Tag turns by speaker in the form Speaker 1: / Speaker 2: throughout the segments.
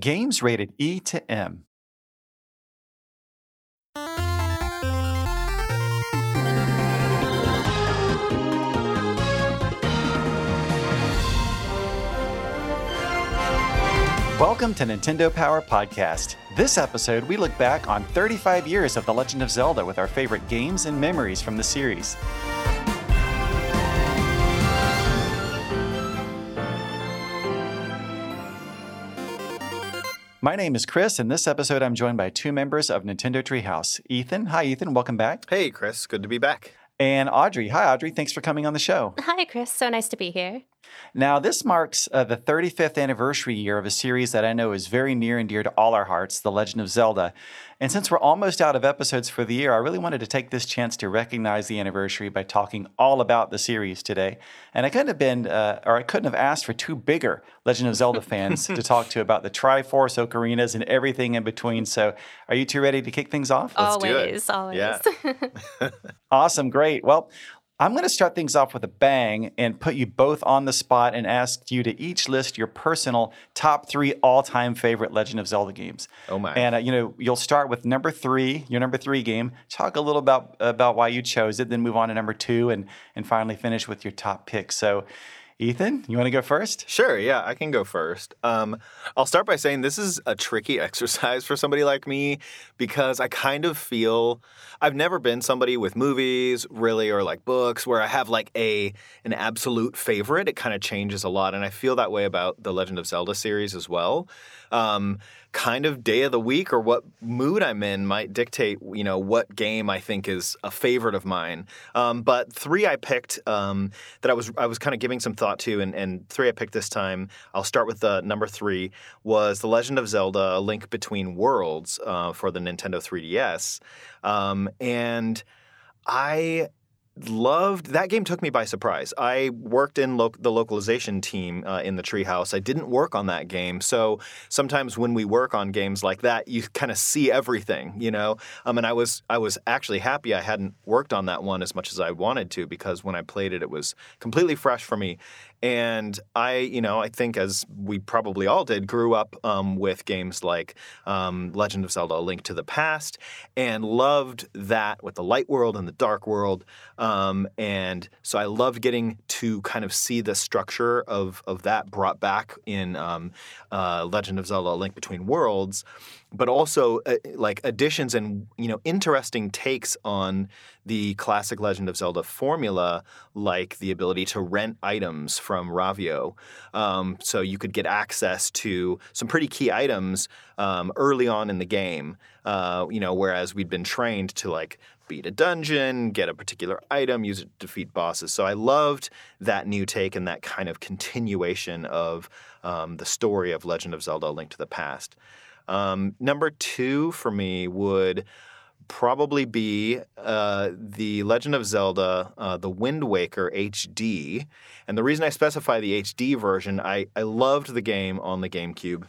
Speaker 1: Games rated E to M. Welcome to Nintendo Power Podcast. This episode, we look back on 35 years of The Legend of Zelda with our favorite games and memories from the series. My name is Chris, and this episode I'm joined by two members of Nintendo Treehouse. Ethan, hi Ethan, welcome back.
Speaker 2: Hey, Chris, good to be back.
Speaker 1: And Audrey, hi Audrey, thanks for coming on the show.
Speaker 3: Hi, Chris. So nice to be here.
Speaker 1: Now, this marks uh, the 35th anniversary year of a series that I know is very near and dear to all our hearts, The Legend of Zelda. And since we're almost out of episodes for the year, I really wanted to take this chance to recognize the anniversary by talking all about the series today. And I couldn't have been, uh, or I couldn't have asked for two bigger Legend of Zelda fans to talk to about the Triforce ocarinas and everything in between. So, are you two ready to kick things off?
Speaker 2: Let's do it.
Speaker 3: always, always.
Speaker 2: Yeah.
Speaker 1: Awesome, great. Well, I'm going to start things off with a bang and put you both on the spot and ask you to each list your personal top three all-time favorite Legend of Zelda games.
Speaker 2: Oh my.
Speaker 1: And uh, you know, you'll start with number three, your number three game. Talk a little about about why you chose it, then move on to number two, and and finally finish with your top pick. So, Ethan, you want to go first?
Speaker 2: Sure, yeah, I can go first. Um, I'll start by saying this is a tricky exercise for somebody like me because I kind of feel I've never been somebody with movies, really, or like books where I have like a an absolute favorite. It kind of changes a lot, and I feel that way about the Legend of Zelda series as well. Um, kind of day of the week or what mood I'm in might dictate, you know, what game I think is a favorite of mine. Um, but three I picked um, that I was I was kind of giving some thought to, and, and three I picked this time. I'll start with the number three was The Legend of Zelda: A Link Between Worlds uh, for the Nintendo 3DS, um, and I loved that game took me by surprise. I worked in lo- the localization team uh, in the treehouse. I didn't work on that game. So sometimes when we work on games like that you kind of see everything you know? Um, and i was i was actually happy i hadn't worked on that one as much as i wanted to because when i played it it was completely fresh for me and I, you know, I think as we probably all did, grew up um, with games like um, Legend of Zelda: A Link to the Past, and loved that with the light world and the dark world. Um, and so I loved getting to kind of see the structure of of that brought back in um, uh, Legend of Zelda: A Link Between Worlds but also uh, like additions and you know interesting takes on the classic Legend of Zelda formula, like the ability to rent items from Ravio. Um, so you could get access to some pretty key items um, early on in the game. Uh, you know, whereas we'd been trained to like beat a dungeon, get a particular item, use it to defeat bosses. So I loved that new take and that kind of continuation of um, the story of Legend of Zelda: Link to the Past. Um, number two for me would probably be uh, the Legend of Zelda: uh, The Wind Waker HD. And the reason I specify the HD version, I, I loved the game on the GameCube.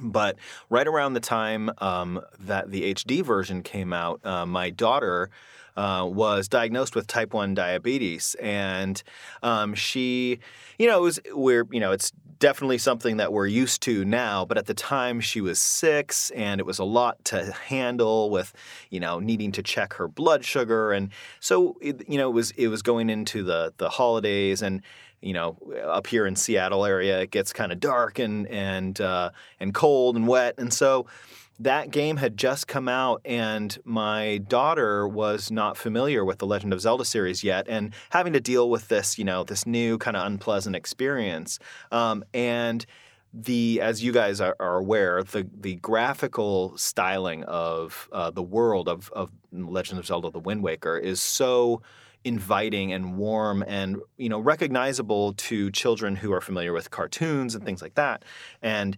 Speaker 2: But right around the time um, that the HD version came out, uh, my daughter uh, was diagnosed with type 1 diabetes. And um, she, you know, it was, we're, you know, it's definitely something that we're used to now. But at the time, she was six and it was a lot to handle with, you know, needing to check her blood sugar. And so, it, you know, it was, it was going into the, the holidays and, you know, up here in Seattle area, it gets kind of dark and and uh, and cold and wet, and so that game had just come out, and my daughter was not familiar with the Legend of Zelda series yet, and having to deal with this, you know, this new kind of unpleasant experience, um, and the as you guys are, are, aware, the the graphical styling of uh, the world of of Legend of Zelda: The Wind Waker is so inviting and warm and you know recognizable to children who are familiar with cartoons and things like that and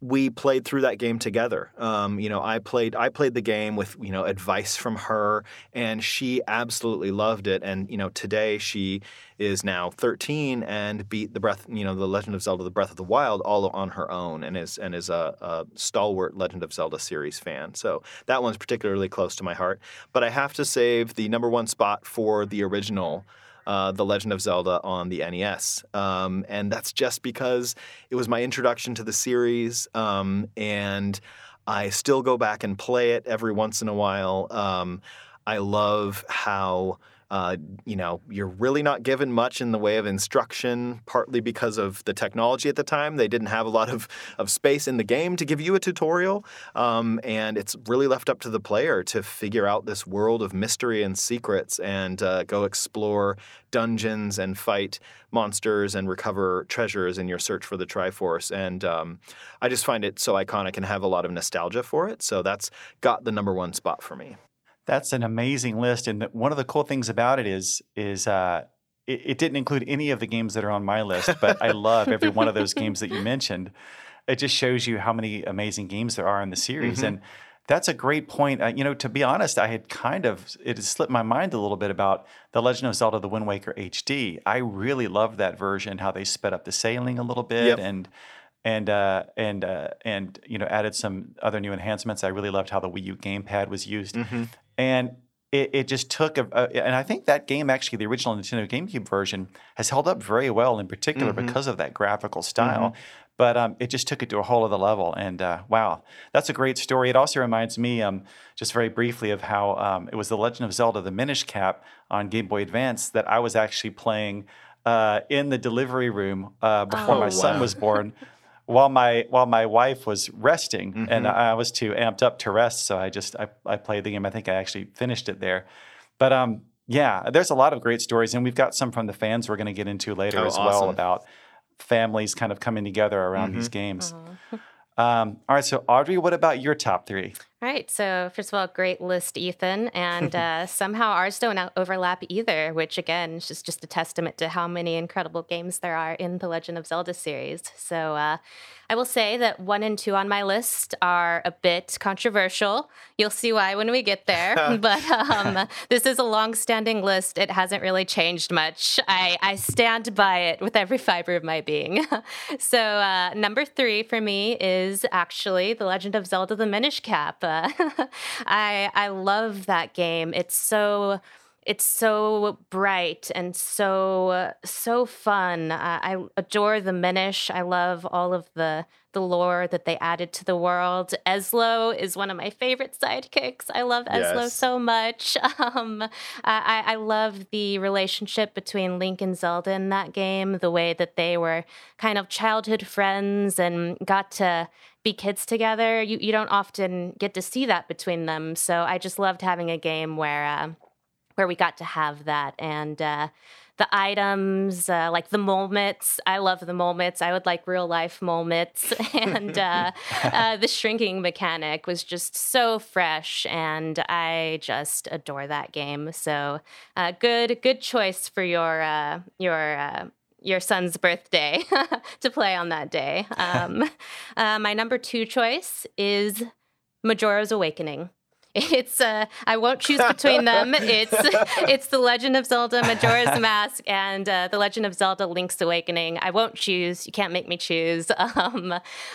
Speaker 2: we played through that game together. Um, you know, I played I played the game with you know advice from her, and she absolutely loved it. And you know, today she is now 13 and beat the breath you know the Legend of Zelda: The Breath of the Wild all on her own, and is and is a, a stalwart Legend of Zelda series fan. So that one's particularly close to my heart. But I have to save the number one spot for the original uh, The Legend of Zelda on the NES. Um, and that's just because it was my introduction to the series. Um, and I still go back and play it every once in a while. Um, I love how uh, you know, you're really not given much in the way of instruction, partly because of the technology at the time. They didn't have a lot of, of space in the game to give you a tutorial. Um, and it's really left up to the player to figure out this world of mystery and secrets and uh, go explore dungeons and fight monsters and recover treasures in your search for the Triforce. And um, I just find it so iconic and have a lot of nostalgia for it. So that's got the number one spot for me.
Speaker 1: That's an amazing list, and one of the cool things about it is is uh, it, it, didn't include any of the games that are on my list, but I love every one of those games that you mentioned. It just shows you how many amazing games there are in the series, mm-hmm. and that's a great point. Uh, you know, to be honest, I had kind of it slipped my mind a little bit about the Legend of Zelda: The Wind Waker HD. I really loved that version, how they sped up the sailing a little bit, yep. and and uh, and uh, and you know added some other new enhancements. I really loved how the Wii U gamepad was used, mm-hmm and it, it just took a, a, and I think that game actually the original Nintendo GameCube version has held up very well in particular mm-hmm. because of that graphical style. Mm-hmm. But um, it just took it to a whole other level, and uh, wow, that's a great story. It also reminds me, um, just very briefly, of how um, it was the Legend of Zelda: The Minish Cap on Game Boy Advance that I was actually playing uh, in the delivery room uh, before oh, my son wow. was born. while my while my wife was resting mm-hmm. and I was too amped up to rest, so I just I, I played the game. I think I actually finished it there. But um, yeah, there's a lot of great stories, and we've got some from the fans we're going to get into later oh, as awesome. well about families kind of coming together around mm-hmm. these games. Uh-huh. Um, all right, so Audrey, what about your top three?
Speaker 3: All right. So, first of all, great list, Ethan. And uh, somehow ours don't overlap either, which again is just, just a testament to how many incredible games there are in the Legend of Zelda series. So, uh, I will say that one and two on my list are a bit controversial. You'll see why when we get there. but um, this is a long standing list. It hasn't really changed much. I, I stand by it with every fiber of my being. so, uh, number three for me is actually The Legend of Zelda The Minish Cap. I I love that game. It's so it's so bright and so so fun. Uh, I adore the Minish. I love all of the the lore that they added to the world. Ezlo is one of my favorite sidekicks. I love Ezlo yes. so much. Um, I, I love the relationship between Link and Zelda in that game. The way that they were kind of childhood friends and got to be kids together. You you don't often get to see that between them. So I just loved having a game where uh, where we got to have that and. Uh, the items, uh, like the moments. I love the moments. I would like real life moments. and uh, uh, the shrinking mechanic was just so fresh, and I just adore that game. So uh, good, good choice for your uh, your uh, your son's birthday to play on that day. Um, uh, my number two choice is Majora's Awakening. It's uh, I won't choose between them. It's it's the Legend of Zelda Majora's Mask and uh, the Legend of Zelda Link's Awakening. I won't choose. You can't make me choose. Um,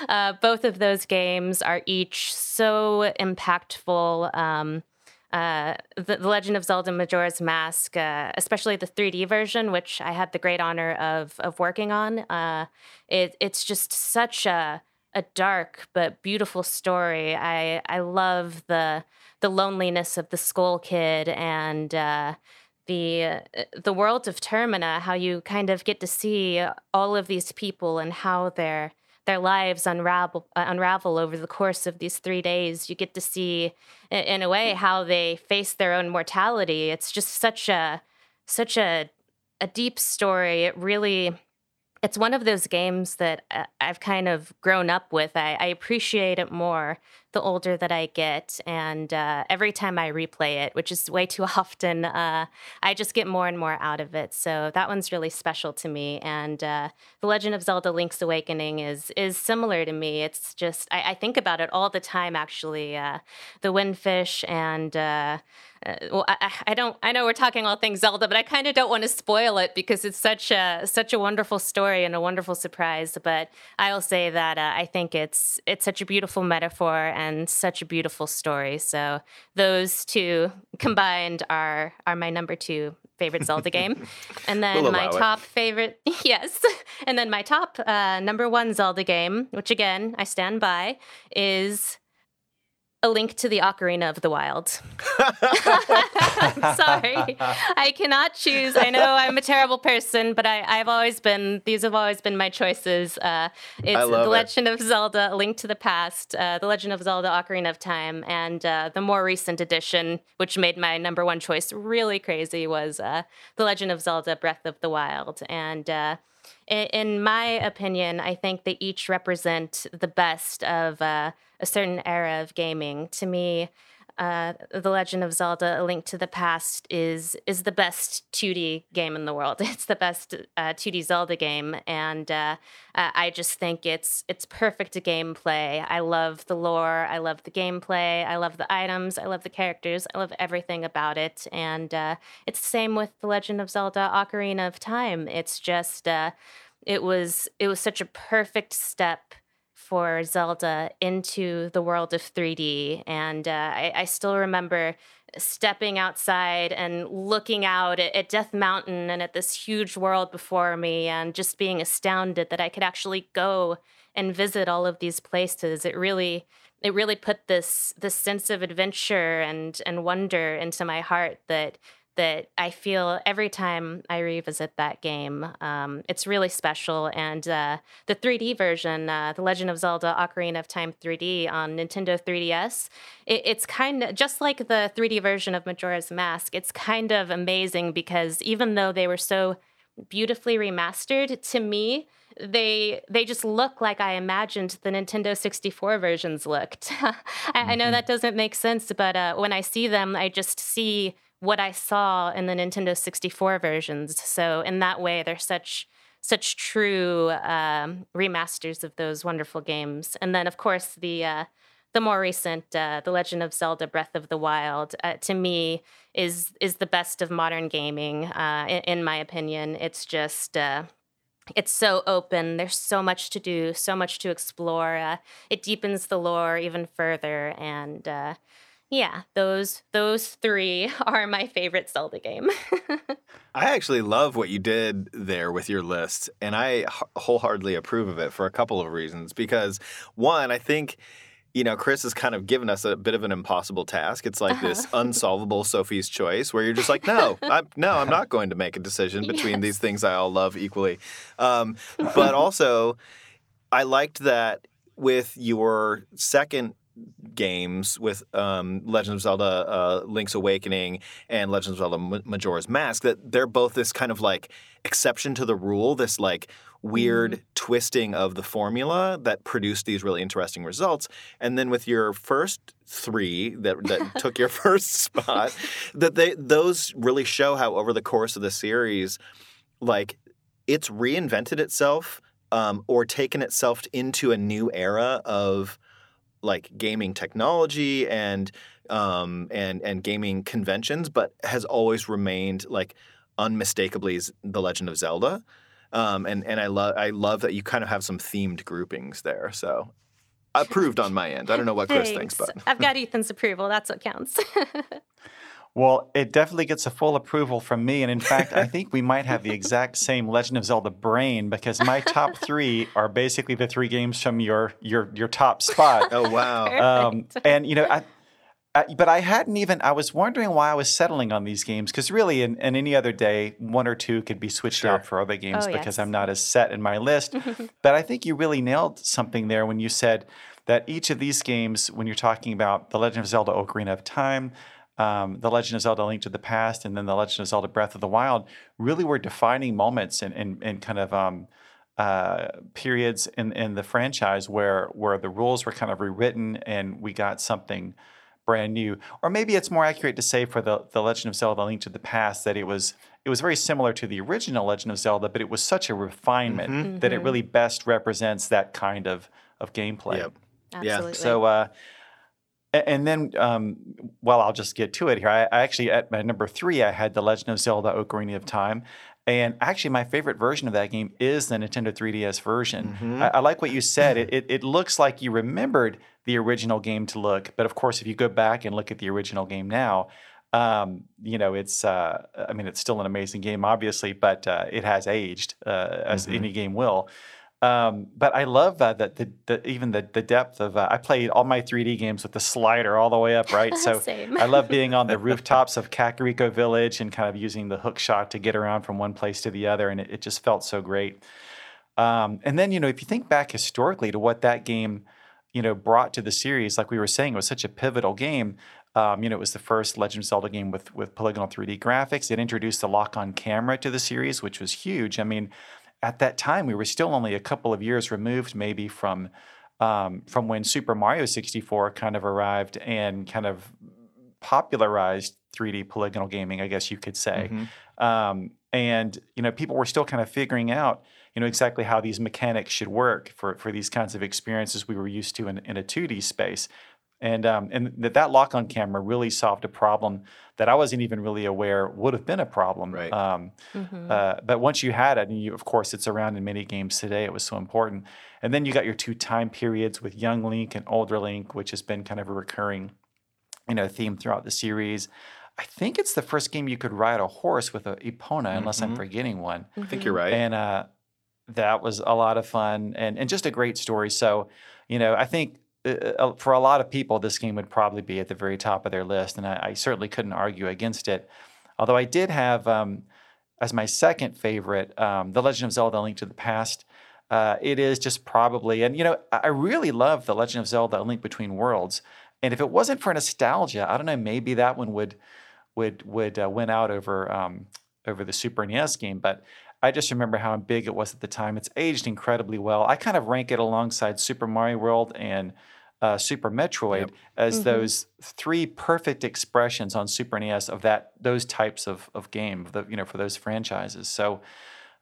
Speaker 3: uh, both of those games are each so impactful. Um, uh, the, the, Legend of Zelda Majora's Mask, uh, especially the 3D version, which I had the great honor of of working on. Uh, it, it's just such a a dark but beautiful story. I I love the the loneliness of the Skull Kid and uh, the the world of Termina. How you kind of get to see all of these people and how they're their lives unravel uh, unravel over the course of these three days. You get to see, in a way, how they face their own mortality. It's just such a such a a deep story. It really it's one of those games that uh, I've kind of grown up with. I, I appreciate it more the older that I get. And uh, every time I replay it, which is way too often, uh, I just get more and more out of it. So that one's really special to me. And uh, The Legend of Zelda Link's Awakening is is similar to me. It's just, I, I think about it all the time, actually. Uh, the Windfish and uh, well, I, I, don't. I know we're talking all things Zelda, but I kind of don't want to spoil it because it's such a such a wonderful story and a wonderful surprise. But I will say that uh, I think it's it's such a beautiful metaphor and such a beautiful story. So those two combined are are my number two favorite Zelda game. And then
Speaker 2: We'll
Speaker 3: my
Speaker 2: allow it.
Speaker 3: top favorite, yes. And then my top uh, number one Zelda game, which again, I stand by, is A Link to the Ocarina of the Wild. I'm sorry. I cannot choose. I know I'm a terrible person, but I, I've always been, these have always been my choices. Uh, it's The
Speaker 2: it.
Speaker 3: Legend of Zelda, A Link to the Past, uh, The Legend of Zelda, Ocarina of Time, and uh, the more recent edition, which made my number one choice really crazy, was uh, The Legend of Zelda, Breath of the Wild. And uh, in my opinion, I think they each represent the best of uh, a certain era of gaming. To me, uh, The Legend of Zelda: A Link to the Past is is the best 2D game in the world. It's the best uh, 2D Zelda game, and uh, uh, I just think it's it's perfect gameplay. I love the lore. I love the gameplay. I love the items. I love the characters. I love everything about it. And uh, it's the same with The Legend of Zelda: Ocarina of Time. It's just uh, it was it was such a perfect step for Zelda into the world of 3D. And uh, I, I still remember stepping outside and looking out at, at Death Mountain and at this huge world before me and just being astounded that I could actually go and visit all of these places. It really it really put this this sense of adventure and and wonder into my heart that that I feel every time I revisit that game. Um, it's really special. And uh, the 3D version, uh, The Legend of Zelda Ocarina of Time 3D on Nintendo 3DS, it, it's kind of just like the 3D version of Majora's Mask. It's kind of amazing because even though they were so beautifully remastered, to me, they they just look like I imagined the Nintendo 64 versions looked. I, I know that doesn't make sense, but uh, when I see them, I just see what I saw in the Nintendo 64 versions. So in that way, they're such such true um, remasters of those wonderful games. And then, of course, the uh, the more recent, uh, The Legend of Zelda: Breath of the Wild, uh, to me is is the best of modern gaming. Uh, in, in my opinion, it's just. Uh, it's so open. There's so much to do, so much to explore. Uh, it deepens the lore even further, and yeah, those those three are my favorite Zelda game.
Speaker 2: I actually love what you did there with your list, and I wholeheartedly approve of it for a couple of reasons. Because one, I think you know Chris has kind of given us a bit of an impossible task. It's like this unsolvable Sophie's choice, where you're just like, no, I'm, no, I'm not going to make a decision between these things I all love equally. Um, but also, I liked that with your second games with um, Legend of Zelda: uh, Link's Awakening and Legend of Zelda: Majora's Mask that they're both this kind of like exception to the rule, this like weird twisting of the formula that produced these really interesting results. And then with your first three that that took your first spot, that they those really show how over the course of the series, like it's reinvented itself um, or taken itself into a new era of like gaming technology and um, and and gaming conventions, but has always remained like unmistakably the Legend of Zelda. Um, and and I love I love that you kind of have some themed groupings there. So approved on my end. I don't know what Chris thinks, but
Speaker 3: I've got Ethan's approval. That's what counts.
Speaker 1: Well, it definitely gets a full approval from me. And in fact, I think we might have the exact same Legend of Zelda brain because my top three are basically the three games from your your your top spot.
Speaker 2: oh wow.
Speaker 1: Um, and you know, I, I, but I hadn't even. I was wondering why I was settling on these games because really, in, in any other day, one or two could be switched
Speaker 2: Sure.
Speaker 1: out for other games
Speaker 3: Oh,
Speaker 1: because
Speaker 3: yes.
Speaker 1: I'm not as set in my list. but I think you really nailed something there when you said that each of these games, when you're talking about the Legend of Zelda: Ocarina of Time. Um, the Legend of Zelda: Link to the Past, and then the Legend of Zelda: Breath of the Wild, really were defining moments and and, and kind of um, uh, periods in, in the franchise where where the rules were kind of rewritten and we got something brand new. Or maybe it's more accurate to say for the, the Legend of Zelda: Link to the Past that it was it was very similar to the original Legend of Zelda, but it was such a refinement that it really best represents that kind of of gameplay.
Speaker 2: Yep.
Speaker 3: Absolutely.
Speaker 1: So, uh, a- and then, um, well, I'll just get to it here. I, I actually, at my number three, I had The Legend of Zelda Ocarina of Time. And actually, my favorite version of that game is the Nintendo 3DS version. I, I like what you said. It, it, it looks like you remembered the original game to look. But of course, if you go back and look at the original game now, Um, you know, it's uh, I mean, it's still an amazing game, obviously, but uh, it has aged uh, as
Speaker 2: Mhm.
Speaker 1: any game will. Um, but I love uh, that the, the even the the depth of uh, I played all my 3D games with the slider all the way up, right? So I love being on the rooftops of Kakariko Village and kind of using the hook shot to get around from one place to the other, and it, it just felt so great. Um, and then you know, if you think back historically to what that game, you know, brought to the series, like we were saying, it was such a pivotal game. Um, you know, it was the first Legend of Zelda game with with polygonal 3D graphics. It introduced the lock-on camera to the series, which was huge. I mean, at that time, we were still only a couple of years removed, maybe from um, from when Super Mario 64 kind of arrived and kind of popularized 3D polygonal gaming, I guess you could say.
Speaker 2: Mhm.
Speaker 1: Um, and you know, people were still kind of figuring out, you know, exactly how these mechanics should work for for these kinds of experiences we were used to in, in a 2D space. And um, and that that lock-on camera really solved a problem that I wasn't even really aware would have been a problem.
Speaker 2: Right.
Speaker 1: Um,
Speaker 3: Mhm.
Speaker 1: uh, but once you had it, and you, of course, it's around in many games today. It was so important. And then you got your two time periods with young Link and older Link, which has been kind of a recurring, you know, theme throughout the series. I think it's the first game you could ride a horse with a Epona, unless I'm
Speaker 2: Mhm.
Speaker 1: forgetting one.
Speaker 2: I think you're right.
Speaker 1: And uh, that was a lot of fun and, and just a great story. So, you know, I think uh, uh, for a lot of people, this game would probably be at the very top of their list. And I, I certainly couldn't argue against it. Although I did have, um, as my second favorite, um, The Legend of Zelda A Link to the Past. Uh, it is just probably, and you know, I really love The Legend of Zelda A Link Between Worlds. And if it wasn't for nostalgia, I don't know, maybe that one would would would uh, win out over um, over the Super NES game. But I just remember how big it was at the time. It's aged incredibly well. I kind of rank it alongside Super Mario World and uh, Super Metroid
Speaker 2: Yep.
Speaker 1: as
Speaker 3: Mhm.
Speaker 1: those three perfect expressions on Super NES of that those types of of game, the, you know, for those franchises. So,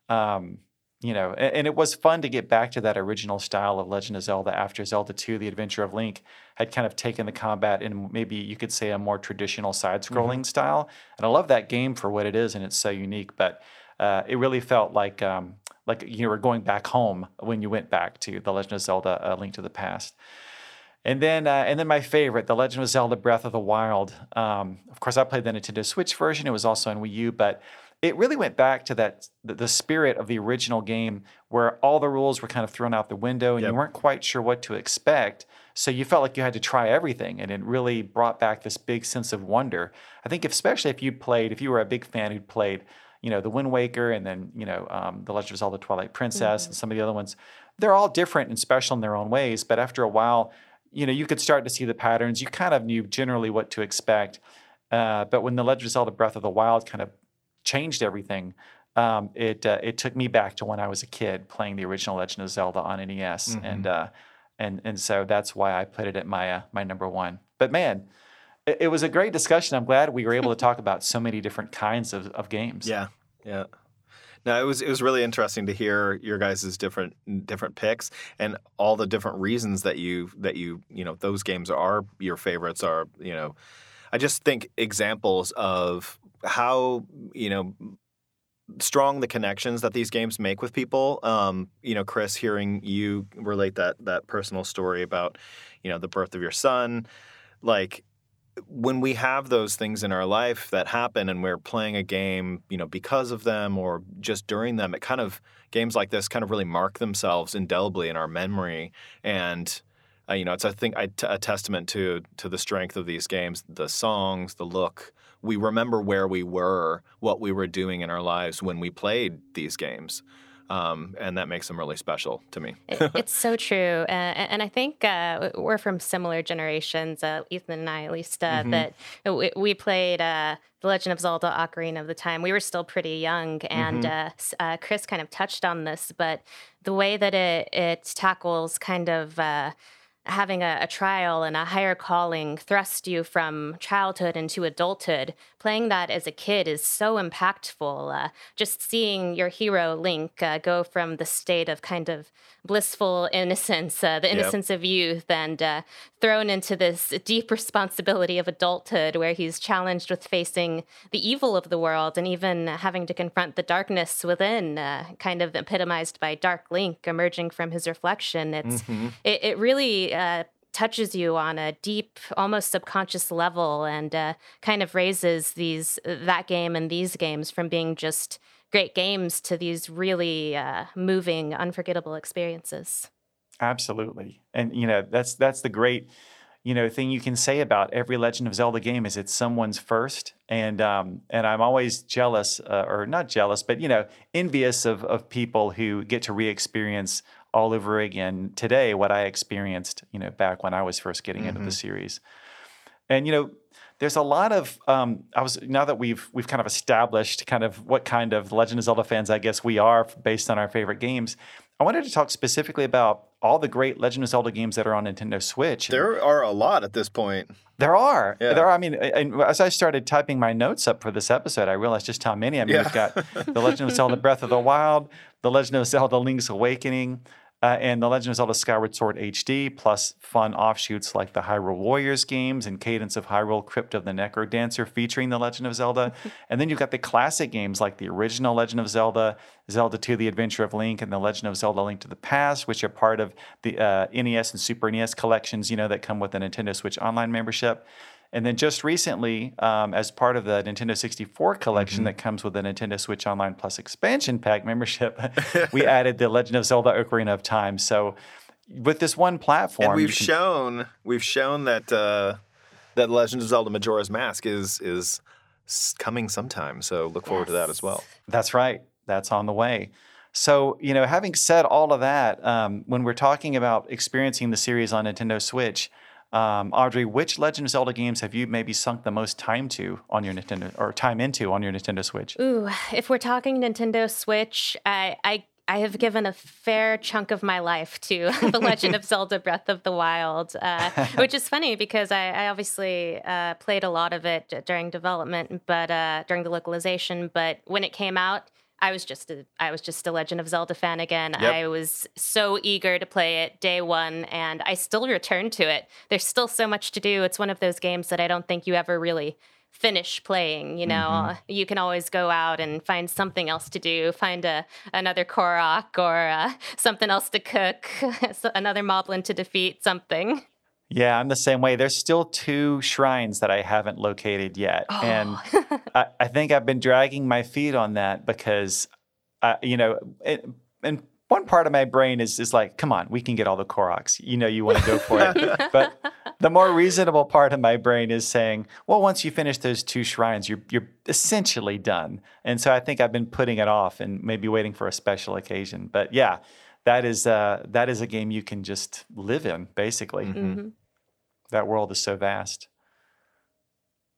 Speaker 1: um, you know, and, and it was fun to get back to that original style of Legend of Zelda after Zelda 2: The Adventure of Link had kind of taken the combat in maybe you could say a more traditional side-scrolling style. And I love that game for what it is, and it's so unique. But uh, it really felt like um, like you were going back home when you went back to the Legend of Zelda: uh, Link to the Past. And then, uh, and then my favorite, The Legend of Zelda: Breath of the Wild. Um, of course, I played the Nintendo Switch version. It was also on Wii U, but it really went back to that the, the spirit of the original game, where all the rules were kind of thrown out the window, and
Speaker 2: Yep.
Speaker 1: you weren't quite sure what to expect. So you felt like you had to try everything, and it really brought back this big sense of wonder. I think, if, especially if you played, if you were a big fan who'd played, you know, The Wind Waker, and then you know, um, The Legend of Zelda: Twilight Princess, and some of the other ones, they're all different and special in their own ways. But after a while, you know, you could start to see the patterns. You kind of knew generally what to expect. Uh, but when the Legend of Zelda: Breath of the Wild kind of changed everything, um, it uh, it took me back to when I was a kid playing the original Legend of Zelda on NES, and uh, and and so that's why I put it at my uh, my number one. But man, it, it was a great discussion. I'm glad we were able to talk about so many different kinds of, of games.
Speaker 2: Yeah, yeah. No, it was it was really interesting to hear your guys' different different picks and all the different reasons that you that you you know those games are your favorites are you know I just think examples of how you know strong the connections that these games make with people. Um, you know, Chris, hearing you relate that that personal story about you know the birth of your son, like when we have those things in our life that happen and we're playing a game, you know, because of them or just during them, it kind of games like this kind of really mark themselves indelibly in our memory. And uh, you know, it's I think a testament to to the strength of these games, the songs, the look. We remember where we were, what we were doing in our lives when we played these games. Um, and that makes them really special to me.
Speaker 3: It- it's so true, uh, and I think uh, we're from similar generations. Uh, Ethan and I, at least, uh,
Speaker 2: Mhm.
Speaker 3: that we, we played uh, The Legend of Zelda: Ocarina of the Time. We were still pretty young, and uh, s- uh, Chris kind of touched on this, but the way that it it tackles kind of. Having a, a trial and a higher calling thrust you from childhood into adulthood. Playing that as a kid is so impactful uh, just seeing your hero link uh, go from the state of kind of blissful innocence uh, the
Speaker 2: Yep.
Speaker 3: innocence of youth and uh, thrown into this deep responsibility of adulthood where he's challenged with facing the evil of the world and even having to confront the darkness within uh, kind of epitomized by dark link emerging from his reflection it's
Speaker 2: Mhm.
Speaker 3: it, it really uh, touches you on a deep, almost subconscious level, and uh, kind of raises these that game and these games from being just great games to these really uh, moving, unforgettable experiences.
Speaker 1: Absolutely, and you know that's that's the great you know thing you can say about every Legend of Zelda game is it's someone's first, and um, and I'm always jealous, uh, or not jealous, but you know envious of of people who get to re-experience all over again today what I experienced, you know, back when I was first getting mm-hmm. into the mm-hmm. series. And you know, there's a lot of um, I was now that we've we've kind of established kind of what kind of Legend of Zelda fans I guess we are based on our favorite games. I wanted to talk specifically about all the great Legend of Zelda games that are on Nintendo Switch.
Speaker 2: There are a lot at this point.
Speaker 1: There are. Yeah. There are. I mean, and as I started typing my notes up for this episode, I realized just how many. I mean, yeah. we've got The Legend of Zelda Breath of the Wild, The Legend of Zelda Link's Awakening, uh, and The Legend of Zelda Skyward Sword HD, plus fun offshoots like the Hyrule Warriors games and Cadence of Hyrule Crypt of the NecroDancer featuring The Legend of Zelda. and then you've got the classic games like the original Legend of Zelda, Zelda 2 The Adventure of Link, and The Legend of Zelda Link to the Past, which are part of the uh, NES and Super NES collections, you know, that come with the Nintendo Switch Online membership. And then just recently, um, as part of the Nintendo 64 collection mm-hmm. that comes with the Nintendo Switch Online Plus expansion pack membership, we added the Legend of Zelda: Ocarina of Time. So with this one platform,
Speaker 2: and we've can... shown we've shown that uh, that Legend of Zelda: Majora's Mask is is coming sometime. So look forward yes. to that as well.
Speaker 1: That's right. That's on the way. So, you know, having said all of that, um, when we're talking about experiencing the series on Nintendo Switch, um, Audrey, which Legend of Zelda games have you maybe sunk the most time to on your Nintendo or time into on your Nintendo Switch?
Speaker 3: Ooh, if we're talking Nintendo Switch, I, I I have given a fair chunk of my life to The Legend of Zelda Breath of the Wild, uh, which is funny because I, I obviously uh, played a lot of it during development, but uh, during the localization. But when it came out, I was just a I was just a Legend of Zelda fan again. Yep. I was so eager to play it day one, and I still return to it. There's still so much to do. It's one of those games that I don't think you ever really finish playing you know mm-hmm. you can always go out and find something else to do find a another korok or uh, something else to cook another moblin to defeat something
Speaker 1: yeah, I'm the same way. There's still two shrines that I haven't located yet. Oh. And I, I, think I've been dragging my feet on that because, uh, you know, it, and one part of my brain is, is like, come on, we can get all the Koroks. You know, you want to go for it. but the more reasonable part of my brain is saying, well, once you finish those two shrines, you're, you're essentially done. And so I think I've been putting it off and maybe waiting for a special occasion. But yeah, that is, uh, that is a game you can just live in, basically. Mm-hmm. That world is so vast.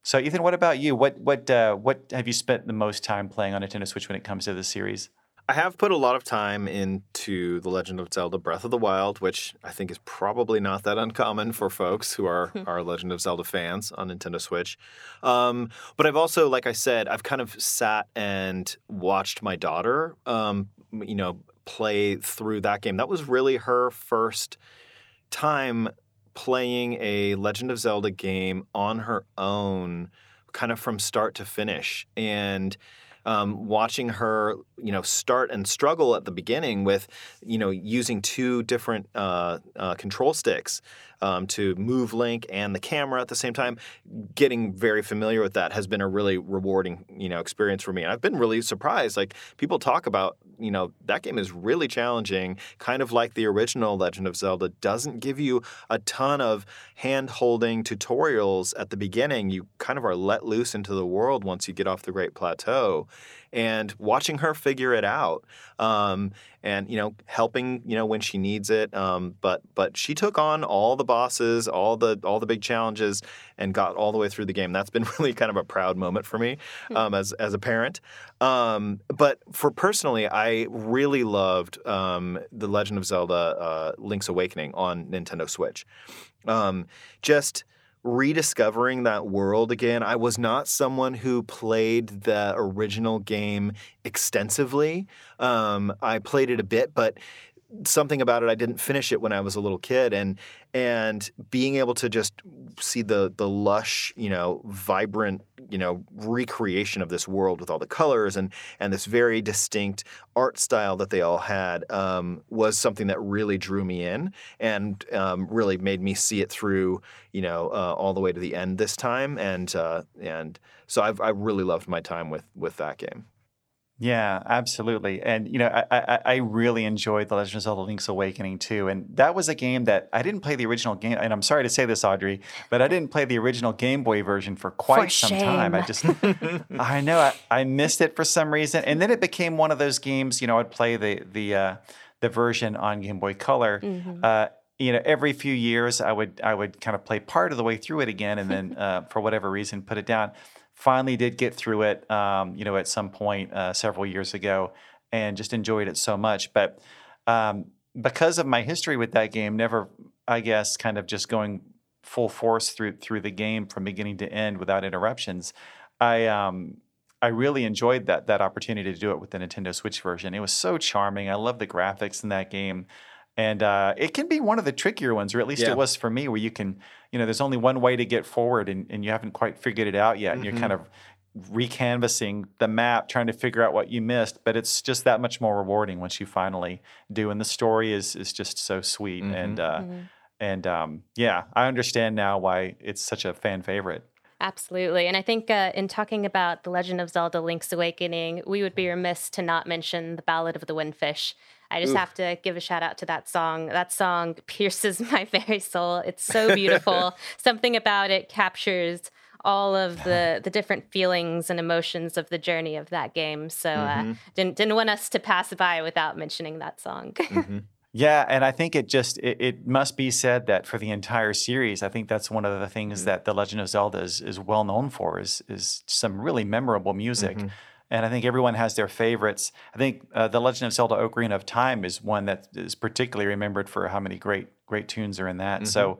Speaker 1: So, Ethan, what about you? What what uh, what have you spent the most time playing on Nintendo Switch when it comes to the series?
Speaker 2: I have put a lot of time into The Legend of Zelda Breath of the Wild, which I think is probably not that uncommon for folks who are, are Legend of Zelda fans on Nintendo Switch. Um, but I've also, like I said, I've kind of sat and watched my daughter, um, you know, play through that game. That was really her first time playing a Legend of Zelda game on her own, kind of from start to finish. And um, watching her, you know, start and struggle at the beginning with, you know, using two different uh, uh, control sticks um, to move Link and the camera at the same time. Getting very familiar with that has been a really rewarding, you know, experience for me. And I've been really surprised. Like people talk about, you know, that game is really challenging, kind of like the original Legend of Zelda. Doesn't give you a ton of hand-holding tutorials at the beginning. You kind of are let loose into the world once you get off the Great Plateau and watching her figure it out um, and you know helping you know when she needs it um, but but she took on all the bosses all the all the big challenges and got all the way through the game. That's been really kind of a proud moment for me hmm. um, as as a parent. Um, but for personally I really loved um, the Legend of Zelda uh, Link's Awakening on Nintendo Switch. Um, just rediscovering that world again. I was not someone who played the original game extensively. Um, I played it a bit, but something about it. I didn't finish it when I was a little kid, and and being able to just see the the lush, you know, vibrant, you know, recreation of this world with all the colors and and this very distinct art style that they all had um, was something that really drew me in and um, really made me see it through, you know, uh, all the way to the end this time. And uh, and so I've I really loved my time with with that game.
Speaker 1: Yeah, absolutely. And you know, I, I, I really enjoyed The Legend of Zelda: Link's Awakening too. And that was a game that I didn't play the original game. And I'm sorry to say this, Audrey, but I didn't play the original Game Boy version for quite
Speaker 3: For
Speaker 1: some
Speaker 3: shame.
Speaker 1: time. I just, I know I, I missed it for some reason. And then it became one of those games. You know, I'd play the the uh, the version on Game Boy Color. Uh, you know, every few years I would I would kind of play part of the way through it again, and then uh, for whatever reason put it down. Finally, did get through it. Um, you know, at some point uh, several years ago, and just enjoyed it so much. But um, because of my history with that game, never, I guess, kind of just going full force through through the game from beginning to end without interruptions. I um, I really enjoyed that that opportunity to do it with the Nintendo Switch version. It was so charming. I love the graphics in that game. And uh, it can be one of the trickier ones, or at least
Speaker 2: Yeah.
Speaker 1: it was for me, where you can, you know, there's only one way to get forward and, and you haven't quite figured it out yet. And you're kind of recanvassing the map, trying to figure out what you missed. But it's just that much more rewarding once you finally do. And the story is is just so sweet. And uh, and um, yeah, I understand now why it's such a fan favorite.
Speaker 3: Absolutely. And I think uh, in talking about The Legend of Zelda Link's Awakening, we would be remiss to not mention the Ballad of the Windfish. I just have to give a shout out to that song. That song pierces my very soul. It's so beautiful. Something about it captures all of the the different feelings and emotions of the journey of that game. So uh, mm-hmm. didn't didn't want us to pass by without mentioning that song. Mm-hmm.
Speaker 1: Yeah, and I think it just it, it must be said that for the entire series, I think that's one of the things mm-hmm. that The Legend of Zelda is, is well known for is is some really memorable music. And I think everyone has their favorites. I think uh, The Legend of Zelda: Ocarina of Time is one that is particularly remembered for how many great great tunes are in that. So,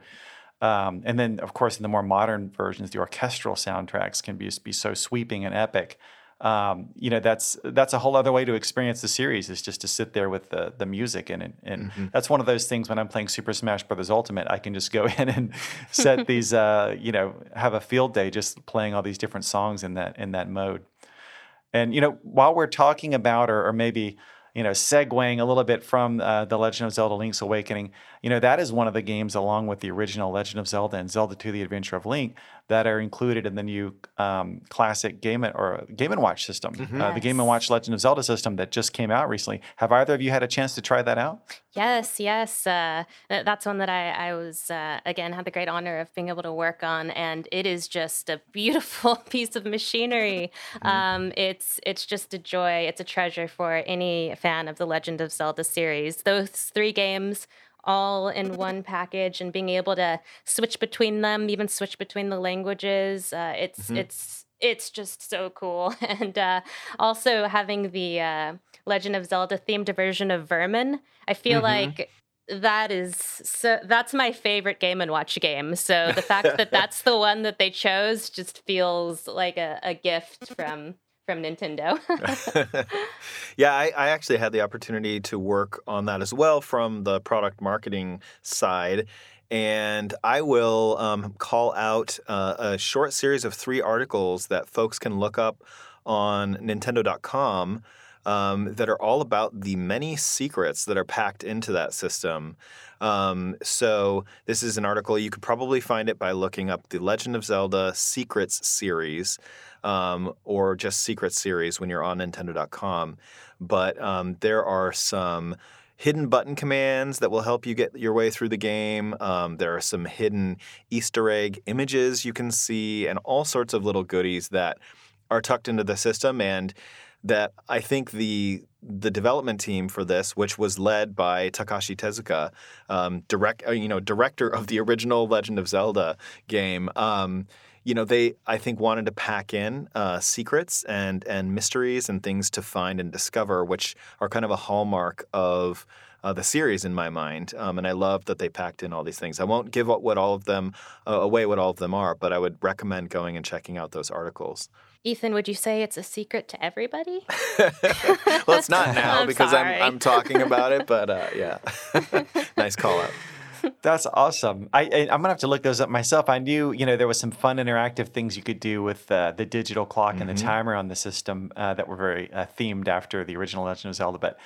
Speaker 1: um, and then of course in the more modern versions, the orchestral soundtracks can be be so sweeping and epic. Um, you know that's that's a whole other way to experience the series is just to sit there with the the music and and, and that's one of those things when I'm playing Super Smash Brothers Ultimate I can just go in and set these uh, you know have a field day just playing all these different songs in that in that mode. And you know, while we're talking about, or, or maybe you know, segueing a little bit from uh, the Legend of Zelda: Link's Awakening, you know, that is one of the games, along with the original Legend of Zelda and Zelda 2: The Adventure of Link, that are included in the new um, classic Game and, or Game and Watch system, uh, the Game and Watch Legend of Zelda system that just came out recently. Have either of you had a chance to try that out?
Speaker 3: Yes, yes. Uh, that's one that I, I was, uh, again, had the great honor of being able to work on. And it is just a beautiful piece of machinery. Um, it's, it's just a joy. It's a treasure for any fan of the Legend of Zelda series. Those three games all in one package and being able to switch between them, even switch between the languages. Uh, it's, it's, it's just so cool. And uh, also having the uh, Legend of Zelda themed version of Vermin, I feel like that is so that's my favorite game and watch game. So the fact that that's the one that they chose just feels like a, a gift from from Nintendo.
Speaker 2: yeah, I, I actually had the opportunity to work on that as well from the product marketing side. And I will um, call out uh, a short series of three articles that folks can look up on Nintendo.com um, that are all about the many secrets that are packed into that system. Um, so, this is an article, you could probably find it by looking up the Legend of Zelda Secrets series um, or just Secret series when you're on Nintendo.com. But um, there are some hidden button commands that will help you get your way through the game. Um, there are some hidden Easter egg images you can see, and all sorts of little goodies that are tucked into the system. And that I think the the development team for this, which was led by Takashi Tezuka, um, direct uh, you know director of the original Legend of Zelda game. Um, you know, they I think wanted to pack in uh, secrets and and mysteries and things to find and discover, which are kind of a hallmark of uh, the series in my mind. Um, and I love that they packed in all these things. I won't give what all of them uh, away, what all of them are, but I would recommend going and checking out those articles.
Speaker 3: Ethan, would you say it's a secret to everybody?
Speaker 2: well, it's not now
Speaker 3: I'm
Speaker 2: because I'm. I'm talking about it, but uh, yeah, nice call out.
Speaker 1: That's awesome. I, I I'm gonna have to look those up myself. I knew you know there was some fun interactive things you could do with uh, the digital clock and the
Speaker 2: Mm-hmm.
Speaker 1: timer on the system uh, that were very uh, themed after the original Legend of Zelda. But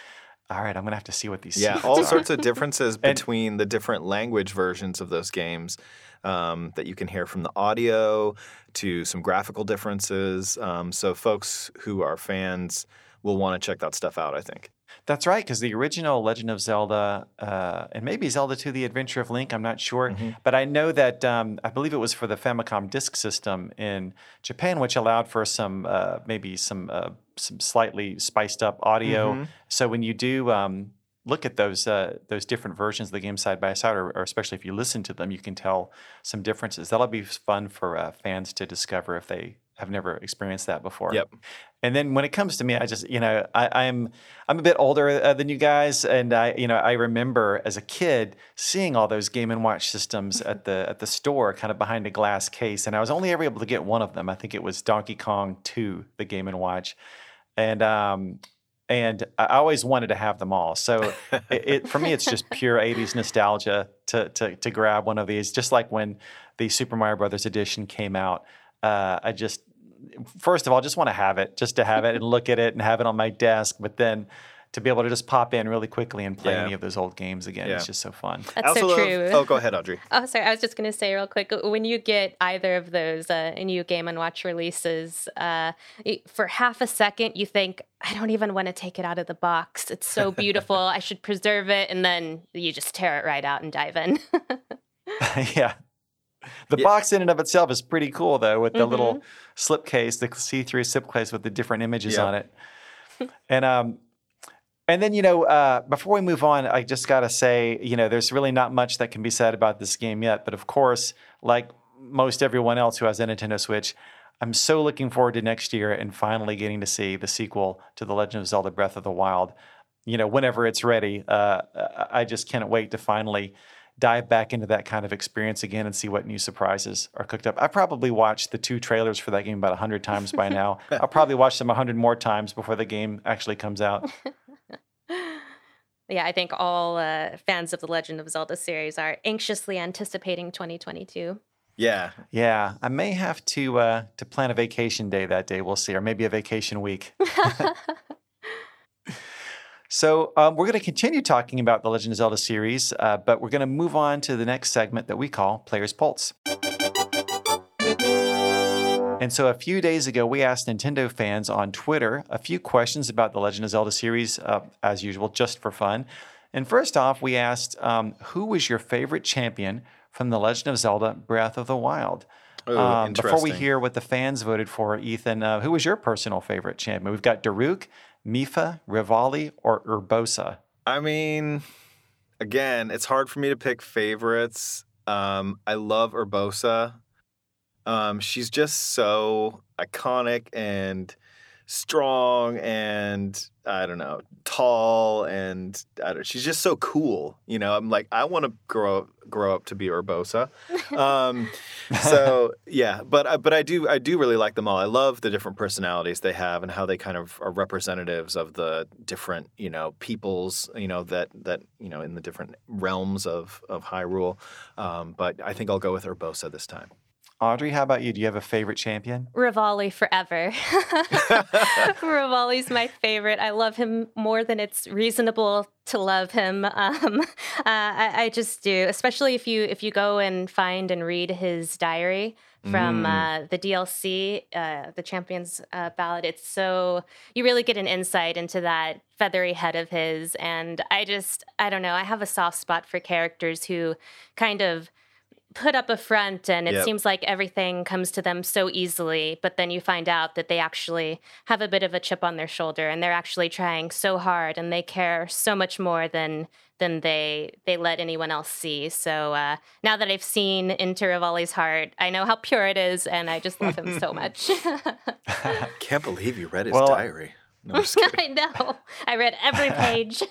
Speaker 1: all right, I'm gonna have to see what these
Speaker 2: Yeah, all
Speaker 1: are.
Speaker 2: sorts of differences between the different language versions of those games um, that you can hear from the audio to some graphical differences. Um, so, folks who are fans will want to check that stuff out, I think.
Speaker 1: That's right, because the original Legend of Zelda, uh, and maybe Zelda 2 The Adventure of Link, I'm not sure.
Speaker 2: Mm-hmm.
Speaker 1: But I know that um, I believe it was for the Famicom disk system in Japan, which allowed for some, uh, maybe some, uh, some slightly spiced up audio.
Speaker 2: Mm-hmm.
Speaker 1: So when you do um, look at those, uh, those different versions of the game side by side, or, or especially if you listen to them, you can tell some differences. That'll be fun for uh, fans to discover if they have never experienced that before.
Speaker 2: Yep.
Speaker 1: And then when it comes to me, I just you know I, I'm I'm a bit older uh, than you guys, and I you know I remember as a kid seeing all those Game and Watch systems at the at the store, kind of behind a glass case, and I was only ever able to get one of them. I think it was Donkey Kong Two, the Game and Watch, and um and I always wanted to have them all. So it, it for me, it's just pure '80s nostalgia to to to grab one of these. Just like when the Super Mario Brothers edition came out, uh, I just first of all, just want to have it, just to have it and look at it and have it on my desk. But then to be able to just pop in really quickly and play
Speaker 2: Yeah.
Speaker 1: any of those old games again,
Speaker 2: Yeah.
Speaker 1: it's just so fun.
Speaker 3: That's
Speaker 2: also
Speaker 3: so
Speaker 2: love-
Speaker 3: true.
Speaker 2: Oh, go ahead, Audrey.
Speaker 3: Oh, sorry. I was just going to say real quick when you get either of those uh, new Game and Watch releases, uh, for half a second you think, I don't even want to take it out of the box. It's so beautiful. I should preserve it, and then you just tear it right out and dive in.
Speaker 1: yeah. The
Speaker 2: Yeah.
Speaker 1: box in and of itself is pretty cool, though, with the little slipcase, the see-through slipcase with the different images
Speaker 2: Yep.
Speaker 1: on it. And um, and then you know, uh, before we move on, I just gotta say, you know, there's really not much that can be said about this game yet. But of course, like most everyone else who has a Nintendo Switch, I'm so looking forward to next year and finally getting to see the sequel to The Legend of Zelda: Breath of the Wild. You know, whenever it's ready, uh, I just can't wait to finally dive back into that kind of experience again and see what new surprises are cooked up. I probably watched the two trailers for that game about 100 times by now. I'll probably watch them 100 more times before the game actually comes out.
Speaker 3: yeah, I think all uh, fans of the Legend of Zelda series are anxiously anticipating 2022.
Speaker 2: Yeah.
Speaker 1: Yeah, I may have to uh, to plan a vacation day that day. We'll see, or maybe a vacation week. so um, we're going to continue talking about the Legend of Zelda series, uh, but we're going to move on to the next segment that we call Player's Pulse. And so a few days ago, we asked Nintendo fans on Twitter a few questions about the Legend of Zelda series, uh, as usual, just for fun. And first off, we asked, um, who was your favorite champion from the Legend of Zelda Breath of the Wild?
Speaker 2: Ooh,
Speaker 1: Um, before we hear what the fans voted for, Ethan, uh, who was your personal favorite champion? We've got Daruk, Mipha, Revali, or Urbosa.
Speaker 2: I mean, again, it's hard for me to pick favorites. Um, I love Urbosa. Um, she's just so iconic and strong and I don't know, tall and I don't, she's just so cool. You know, I'm like, I want to grow up, grow up to be Urbosa. Um, so yeah, but I- but I do I do really like them all. I love the different personalities they have and how they kind of are representatives of the different you know peoples you know that that you know in the different realms of of Hyrule. Um, but I think I'll go with Urbosa this time.
Speaker 1: Audrey, how about you? Do you have a favorite champion?
Speaker 3: Revali forever. Revali's my favorite. I love him more than it's reasonable to love him. Um, uh, I, I just do, especially if you if you go and find and read his diary from uh, the DLC, uh, the Champions uh, Ballad. It's so you really get an insight into that feathery head of his, and I just I don't know. I have a soft spot for characters who kind of put up a front and it
Speaker 2: Yep.
Speaker 3: seems like everything comes to them so easily but then you find out that they actually have a bit of a chip on their shoulder and they're actually trying so hard and they care so much more than than they they let anyone else see. So uh, now that i've seen into Revali's heart i know how pure it is and i just love him so much.
Speaker 2: I Can't believe you read his
Speaker 1: Well,
Speaker 2: diary. No, I'm just
Speaker 3: i know. I read every page.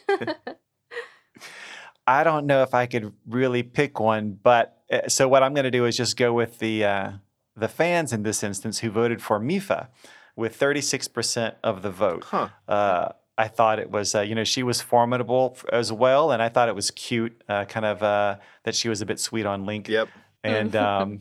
Speaker 1: I don't know if I could really pick one, but so what I'm going to do is just go with the uh, the fans in this instance who voted for Mipha with 36% of the vote.
Speaker 2: Huh.
Speaker 1: Uh, I thought it was, uh, you know, she was formidable as well, and I thought it was cute, uh, kind of uh, that she was a bit sweet on Link.
Speaker 2: Yep.
Speaker 1: And um,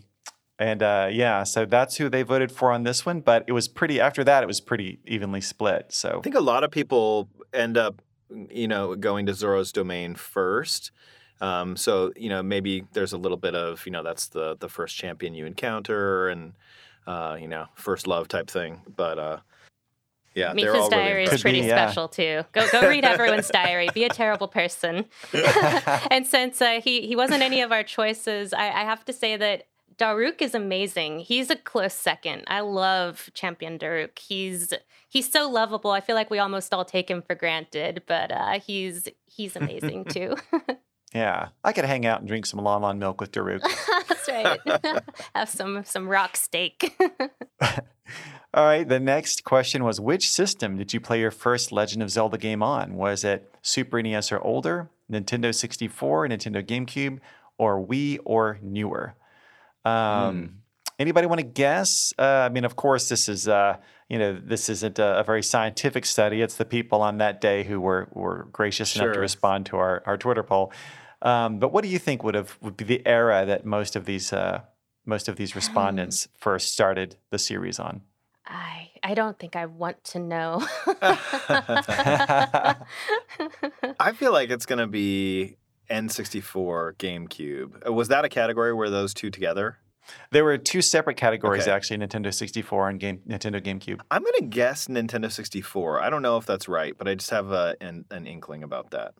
Speaker 1: and uh, yeah, so that's who they voted for on this one. But it was pretty. After that, it was pretty evenly split. So
Speaker 2: I think a lot of people end up, you know, going to Zora's domain first. Um, so you know, maybe there's a little bit of, you know, that's the the first champion you encounter, and uh, you know, first love type thing. But uh, yeah, they're
Speaker 3: Mipha's
Speaker 2: all really
Speaker 3: diary is pretty
Speaker 1: be, yeah.
Speaker 3: special too. Go go read everyone's diary. Be a terrible person. and since uh, he he wasn't any of our choices, I, I have to say that Daruk is amazing. He's a close second. I love Champion Daruk. He's he's so lovable. I feel like we almost all take him for granted, but uh, he's he's amazing too.
Speaker 1: yeah, I could hang out and drink some Lon Lon milk with Daruk.
Speaker 3: That's right. Have some some rock steak.
Speaker 1: All right, the next question was which system did you play your first Legend of Zelda game on? Was it Super NES or older, Nintendo 64, Nintendo GameCube, or Wii or newer? Um, Anybody want to guess? Uh, I mean, of course, this is uh, you know this isn't a, a very scientific study. It's the people on that day who were were gracious enough to respond to our, our Twitter poll. Um, but what do you think would have would be the era that most of these uh, most of these respondents first started the series on?
Speaker 3: I I don't think I want to know.
Speaker 2: I feel like it's gonna be N64 GameCube. Uh, Was that a category where those two together?
Speaker 1: There were two separate categories
Speaker 2: Okay.
Speaker 1: actually: Nintendo 64 and game Nintendo GameCube.
Speaker 2: I'm gonna guess Nintendo 64. I don't know if that's right, but I just have a, an, an inkling about that.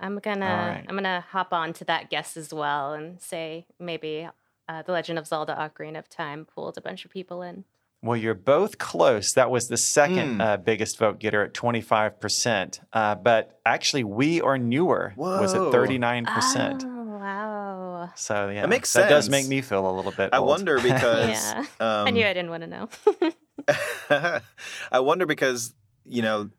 Speaker 3: I'm gonna
Speaker 1: right.
Speaker 3: I'm gonna hop on to that guess as well and say maybe uh, the Legend of Zelda: Ocarina of Time pulled a bunch of people in.
Speaker 1: Well, you're both close. That was the second
Speaker 2: Hmm.
Speaker 1: uh, biggest vote getter at 25%. Uh, but actually, we Are newer Whoa. was at 39%.
Speaker 3: Oh wow!
Speaker 1: So yeah, That
Speaker 2: makes
Speaker 1: that does make me feel a little bit.
Speaker 2: I
Speaker 1: old.
Speaker 2: wonder because
Speaker 3: Yeah.
Speaker 2: um,
Speaker 3: I knew I didn't want to know.
Speaker 2: I wonder because you know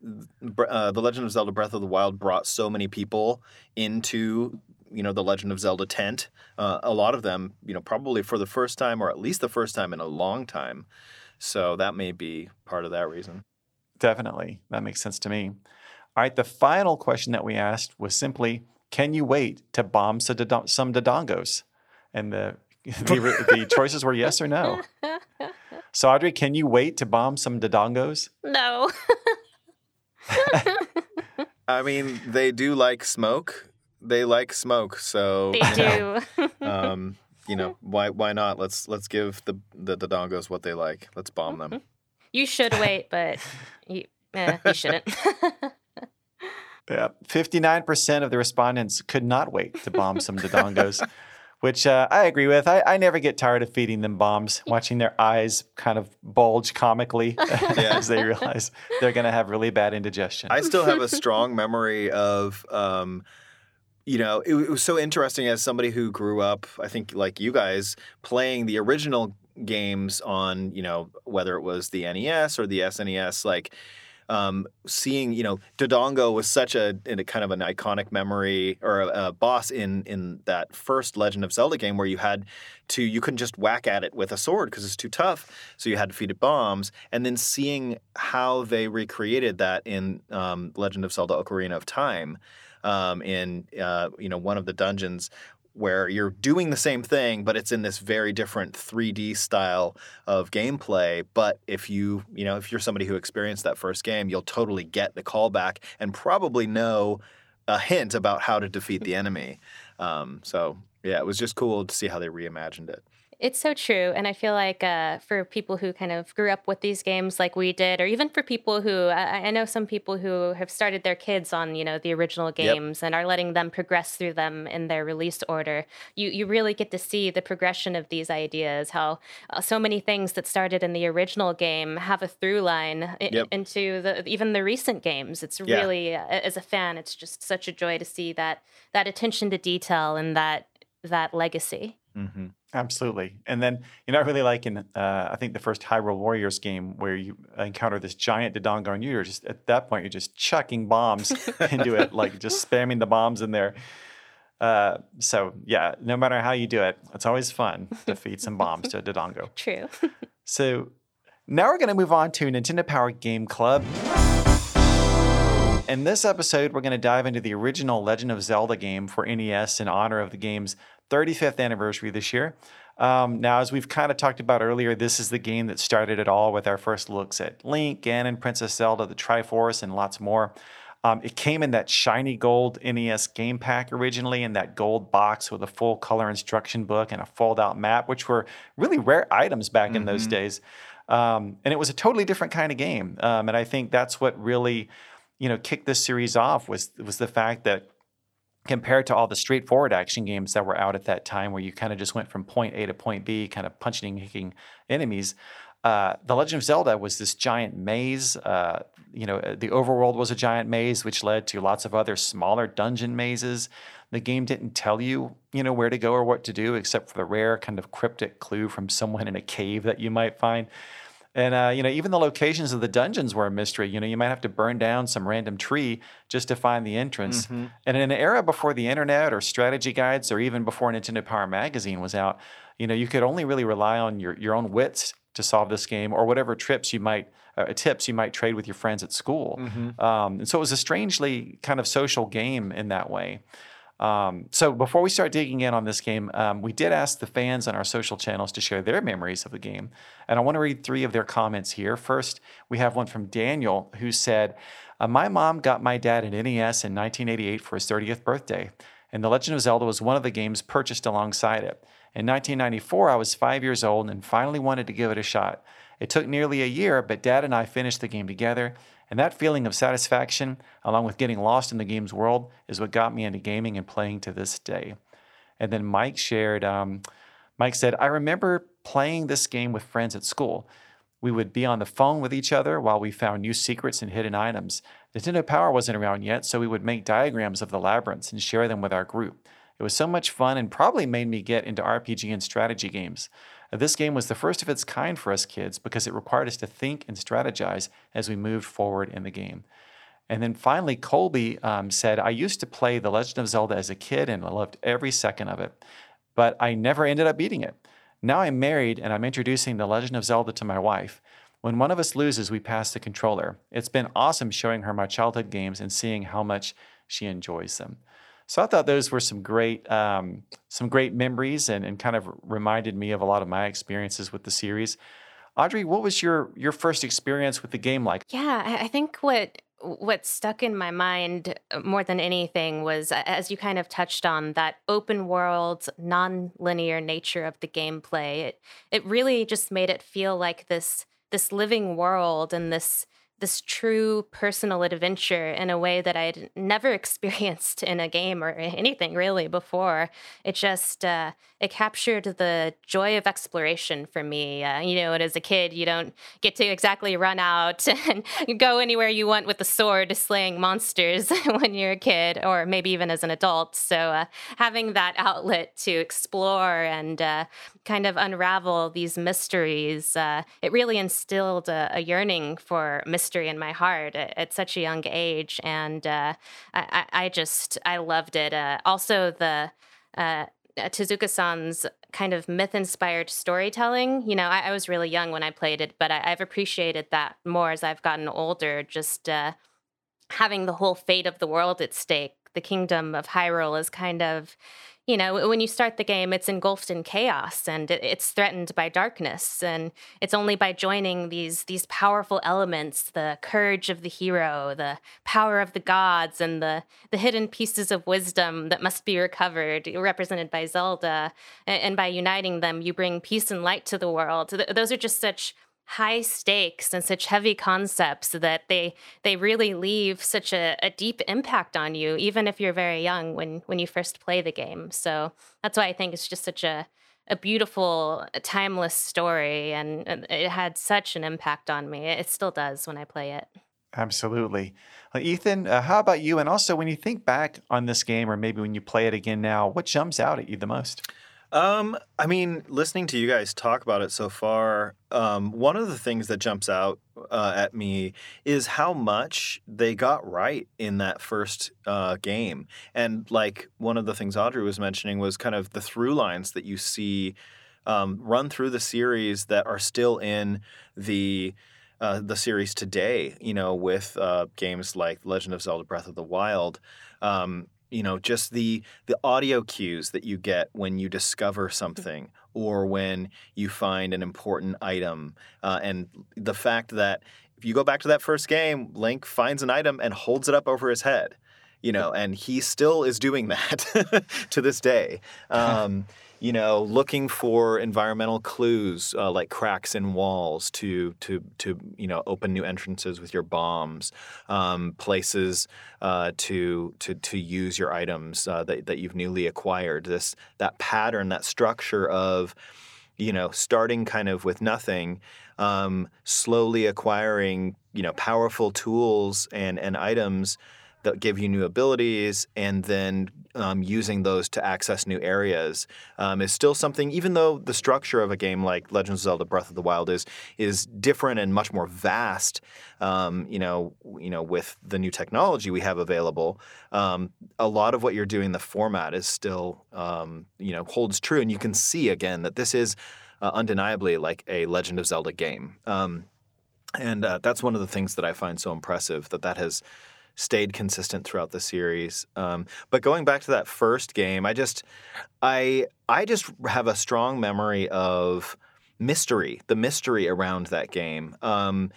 Speaker 2: uh, the Legend of Zelda: Breath of the Wild brought so many people into you know the Legend of Zelda tent. Uh, a lot of them, you know, probably for the first time or at least the first time in a long time. So that may be part of that reason.
Speaker 1: Definitely, that makes sense to me. All right, the final question that we asked was simply, "Can you wait to bomb some dodon- some dodongos?" And the the, the choices were yes or no. So, Audrey, can you wait to bomb some dodongos?
Speaker 3: no.
Speaker 2: I mean, they do like smoke. They like smoke, so
Speaker 3: they
Speaker 2: you know,
Speaker 3: do.
Speaker 2: um, you know why why not? Let's let's give the the Dodongos what they like. Let's bomb them.
Speaker 3: you should wait, but you eh, you shouldn't.
Speaker 1: Yeah, fifty-nine percent of the respondents could not wait to bomb some dodongos, which uh, I agree with. I, I never get tired of feeding them bombs, watching their eyes kind of bulge comically as they realize they're going to have really bad indigestion.
Speaker 2: I still have a strong memory of. Um, you know, it, it was so interesting as somebody who grew up, I think, like you guys, playing the original games on, you know, whether it was the NES or the SNES, like um, seeing, you know, Dodongo was such a, a kind of an iconic memory or a, a boss in in that first Legend of Zelda game where you had to, you couldn't just whack at it with a sword because it's too tough, so you had to feed it bombs, and then seeing how they recreated that in um, Legend of Zelda: Ocarina of Time um, in uh, you know one of the dungeons where you're doing the same thing, but it's in this very different 3D style of gameplay. But if you you know if you're somebody who experienced that first game, you'll totally get the callback and probably know a hint about how to defeat the enemy. Um, so yeah, it was just cool to see how they reimagined it.
Speaker 3: It's so true. And I feel like uh, for people who kind of grew up with these games like we did, or even for people who, I, I know some people who have started their kids on, you know, the original games and are letting them progress through them in their release order, you, you really get to see the progression of these ideas, how uh, so many things that started in the original game have a through line i-
Speaker 2: Yep.
Speaker 3: into the even the recent games. It's
Speaker 2: Yeah.
Speaker 3: really, uh, as a fan, it's just such a joy to see that that attention to detail and that that legacy.
Speaker 1: Mm-hmm. Absolutely. And then, you know, I really like in, uh, I think the first Hyrule Warriors game where you encounter this giant Dodongo and you're just, at that point, you're just chucking bombs into it, like just spamming the bombs in there. Uh, so, yeah, no matter how you do it, it's always fun to feed some bombs to Dodongo.
Speaker 3: True.
Speaker 1: so now we're going to move on to Nintendo Power Game Club. In this episode, we're going to dive into the original Legend of Zelda game for NES in honor of the game's 35th anniversary this year. Um, now, as we've kind of talked about earlier, this is the game that started it all with our first looks at Link, Ganon, Princess Zelda, the Triforce, and lots more. Um, it came in that shiny gold NES game pack originally, in that gold box with a full color instruction book and a fold out map, which were really rare items back mm-hmm. in those mm-hmm. days. Um, and it was a totally different kind of game. Um, and I think that's what really you know kicked this series off was was the fact that compared to all the straightforward action games that were out at that time where you kind of just went from point A to point B kind of punching and kicking enemies uh, the Legend of Zelda was this giant maze. Uh, you know, the overworld was a giant maze, which led to lots of other smaller dungeon mazes. The game didn't tell you, you know, where to go or what to do, except for the rare kind of cryptic clue from someone in a cave that you might find. And uh, you know, even the locations of the dungeons were a mystery. You know, you might have to burn down some random tree just to find the entrance. Mm-hmm. And in an era before the internet or strategy guides, or even before Nintendo Power Magazine was out, you know, you could only really rely on your your own wits to solve this game, or whatever trips you might uh, tips you might trade with your friends at school. Mm-hmm. Um, and so it was a strangely kind of social game in that way. Um, so before we start digging in on this game, um, we did ask the fans on our social channels to share their memories of the game. And I want to read three of their comments here. First, we have one from Daniel who said, uh, My mom got my dad an NES in 1988 for his 30th birthday, and The Legend of Zelda was one of the games purchased alongside it. In 1994, I was five years old and finally wanted to give it a shot. It took nearly a year, but dad and I finished the game together and that feeling of satisfaction, along with getting lost in the game's world, is what got me into gaming and playing to this day. And then Mike shared, um, Mike said, I remember playing this game with friends at school. We would be on the phone with each other while we found new secrets and hidden items. Nintendo Power wasn't around yet, so we would make diagrams of the labyrinths and share them with our group. It was so much fun and probably made me get into RPG and strategy games. This game was the first of its kind for us kids because it required us to think and strategize as we moved forward in the game. And then finally, Colby um, said, I used to play The Legend of Zelda as a kid and I loved every second of it, but I never ended up beating it. Now I'm married and I'm introducing The Legend of Zelda to my wife. When one of us loses, we pass the controller. It's been awesome showing her my childhood games and seeing how much she enjoys them. So I thought those were some great um, some great memories and, and kind of reminded me of a lot of my experiences with the series. Audrey, what was your your first experience with the game like?
Speaker 3: Yeah, I think what what stuck in my mind uh, more than anything was as you kind of touched on that open world non-linear nature of the gameplay it it really just made it feel like this this living world and this this true personal adventure in a way that I'd never experienced in a game or anything really before. It just uh, it captured the joy of exploration for me. Uh, you know, and as a kid, you don't get to exactly run out and go anywhere you want with a sword slaying monsters when you're a kid, or maybe even as an adult. So uh, having that outlet to explore and uh, kind of unravel these mysteries, uh, it really instilled a, a yearning for mystery mystery in my heart at, at such a young age, and uh, I, I, just I loved it. Uh, also, the uh, Tezuka-san's kind of myth-inspired storytelling. You know, I, I, was really young when I played it, but I, have appreciated that more as I've gotten older. Just uh, having the whole fate of the world at stake. The kingdom of Hyrule is kind of you know, when you start the game, it's engulfed in chaos and it's threatened by darkness. And it's only by joining these these powerful elements, the courage of the hero, the power of the gods, and the the hidden pieces of wisdom that must be recovered, represented by Zelda, and by uniting them, you bring peace and light to the world. Those are just such high stakes and such heavy concepts that they they really leave such a, a, deep impact on you even if you're very young when when you first play the game so that's why i think it's just such a a beautiful timeless story and, it had such an impact on me it still does when i play it
Speaker 1: Absolutely. Well, Ethan, uh, how about you? And also, when you think back on this game, or maybe when you play it again now, what jumps out at you the most?
Speaker 2: Um, I mean, listening to you guys talk about it so far, um, one of the things that jumps out uh, at me is how much they got right in that first uh, game. And like one of the things Audrey was mentioning was kind of the through lines that you see um, run through the series that are still in the uh, the series today. You know, with uh, games like Legend of Zelda: Breath of the Wild. Um, you know, just the the audio cues that you get when you discover something or when you find an important item, uh, and the fact that if you go back to that first game, Link finds an item and holds it up over his head you know, and he still is doing that to this day. Um, you know, looking for environmental clues uh, like cracks in walls to to to you know open new entrances with your bombs, um, places uh, to to to use your items uh, that that you've newly acquired. This that pattern, that structure of you know starting kind of with nothing, um, slowly acquiring you know powerful tools and and items that give you new abilities and then um, using those to access new areas um, is still something. Even though the structure of a game like Legend of Zelda: Breath of the Wild is is different and much more vast, um, you know, you know, with the new technology we have available, um, a lot of what you're doing, the format is still, um, you know, holds true, and you can see again that this is uh, undeniably like a Legend of Zelda game. Um, and uh, that's one of the things that I find so impressive that that has stayed consistent throughout the series. Um, but going back to that first game, I just I I just have a strong memory of mystery, the mystery around that game. Um,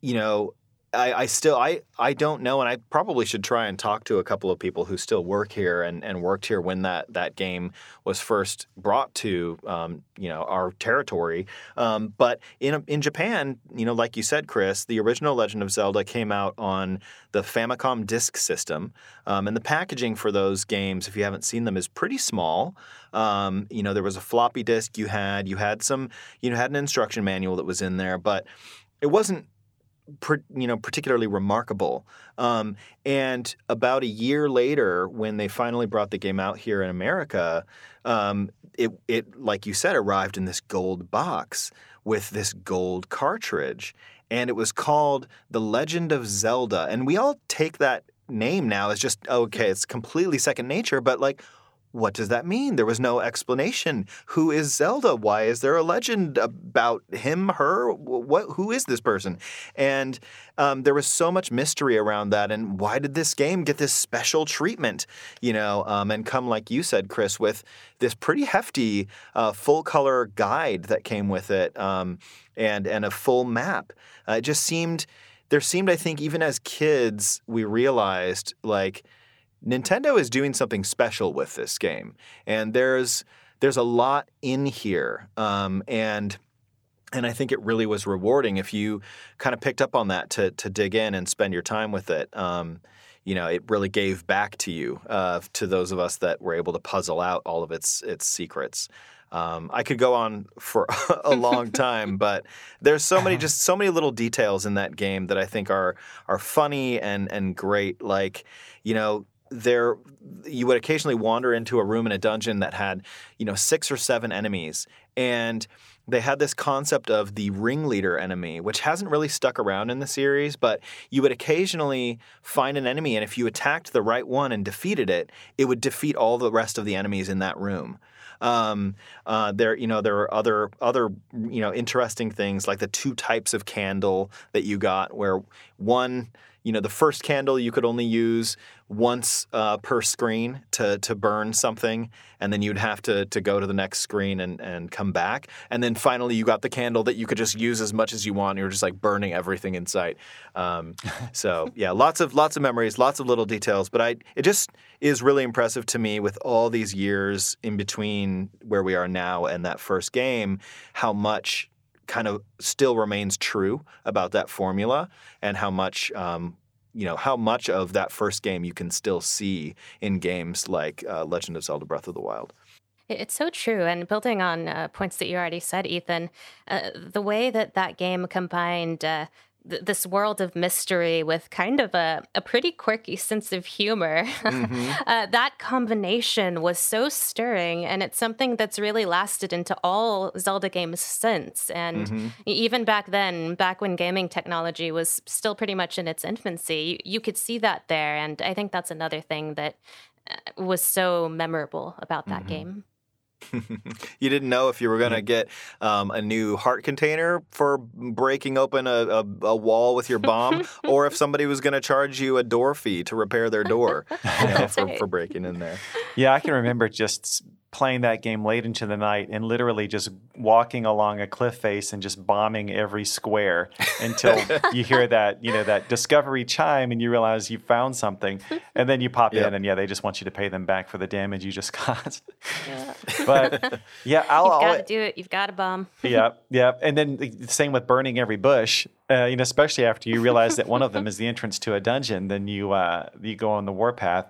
Speaker 2: you know, I, I, still I, I don't know, and I probably should try and talk to a couple of people who still work here and, and worked here when that, that game was first brought to um, you know our territory. Um, but in in Japan, you know, like you said, Chris, the original Legend of Zelda came out on the Famicom Disk System, um, and the packaging for those games, if you haven't seen them, is pretty small. Um, you know, there was a floppy disk you had, you had some, you know, had an instruction manual that was in there, but it wasn't you know, particularly remarkable. Um, and about a year later, when they finally brought the game out here in America, um, it, it, like you said, arrived in this gold box with this gold cartridge, and it was called The Legend of Zelda. And we all take that name now as just okay, it's completely second nature, but like what does that mean? There was no explanation. Who is Zelda? Why is there a legend about him, her? What? Who is this person? And um, there was so much mystery around that. And why did this game get this special treatment? You know, um, and come like you said, Chris, with this pretty hefty uh, full color guide that came with it, um, and and a full map. Uh, it just seemed there seemed, I think, even as kids, we realized like Nintendo is doing something special with this game, and there's there's a lot in here, um, and and I think it really was rewarding if you kind of picked up on that to to dig in and spend your time with it. Um, you know, it really gave back to you, uh, to those of us that were able to puzzle out all of its its secrets. Um, I could go on for a long time, but there's so many, just so many little details in that game that I think are are funny and and great. Like, you know, there you would occasionally wander into a room in a dungeon that had you know six or seven enemies and they had this concept of the ringleader enemy which hasn't really stuck around in the series but you would occasionally find an enemy and if you attacked the right one and defeated it it would defeat all the rest of the enemies in that room. Um, uh, there, you know, there are other other you know interesting things like the two types of candle that you got, where one you know the first candle you could only use once uh, per screen to to burn something, and then you'd have to to go to the next screen and and come back, and then finally you got the candle that you could just use as much as you want. You're just like burning everything in sight. Um, so yeah, lots of lots of memories, lots of little details, but I it just is really impressive to me with all these years in between where we are now and that first game, how much kind of still remains true about that formula and how much um, you know how much of that first game you can still see in games like uh, Legend of Zelda: Breath of the Wild.
Speaker 3: It's so true. And building on uh, points that you already said, Ethan, uh, the way that that game combined uh, th- this world of mystery with kind of a, a pretty quirky sense of humor. Mm-hmm. uh, that combination was so stirring, and it's something that's really lasted into all Zelda games since. And mm-hmm. even back then, back when gaming technology was still pretty much in its infancy, you, you could see that there. And I think that's another thing that uh, was so memorable about that mm-hmm. game.
Speaker 2: you didn't know if you were going to get um, a new heart container for breaking open a, a, a wall with your bomb, or if somebody was going to charge you a door fee to repair their door you know, for, for breaking in there.
Speaker 1: Yeah, I can remember just playing that game late into the night and literally just walking along a cliff face and just bombing every square until you hear that you know that discovery chime and you realize you found something. And then you pop yep. in and yeah they just want you to pay them back for the damage you just got. Yeah. but yeah I'll,
Speaker 3: you've got to do it. You've got to bomb.
Speaker 1: Yeah yeah and then the same with burning every bush uh, you know especially after you realize that one of them is the entrance to a dungeon then you uh, you go on the warpath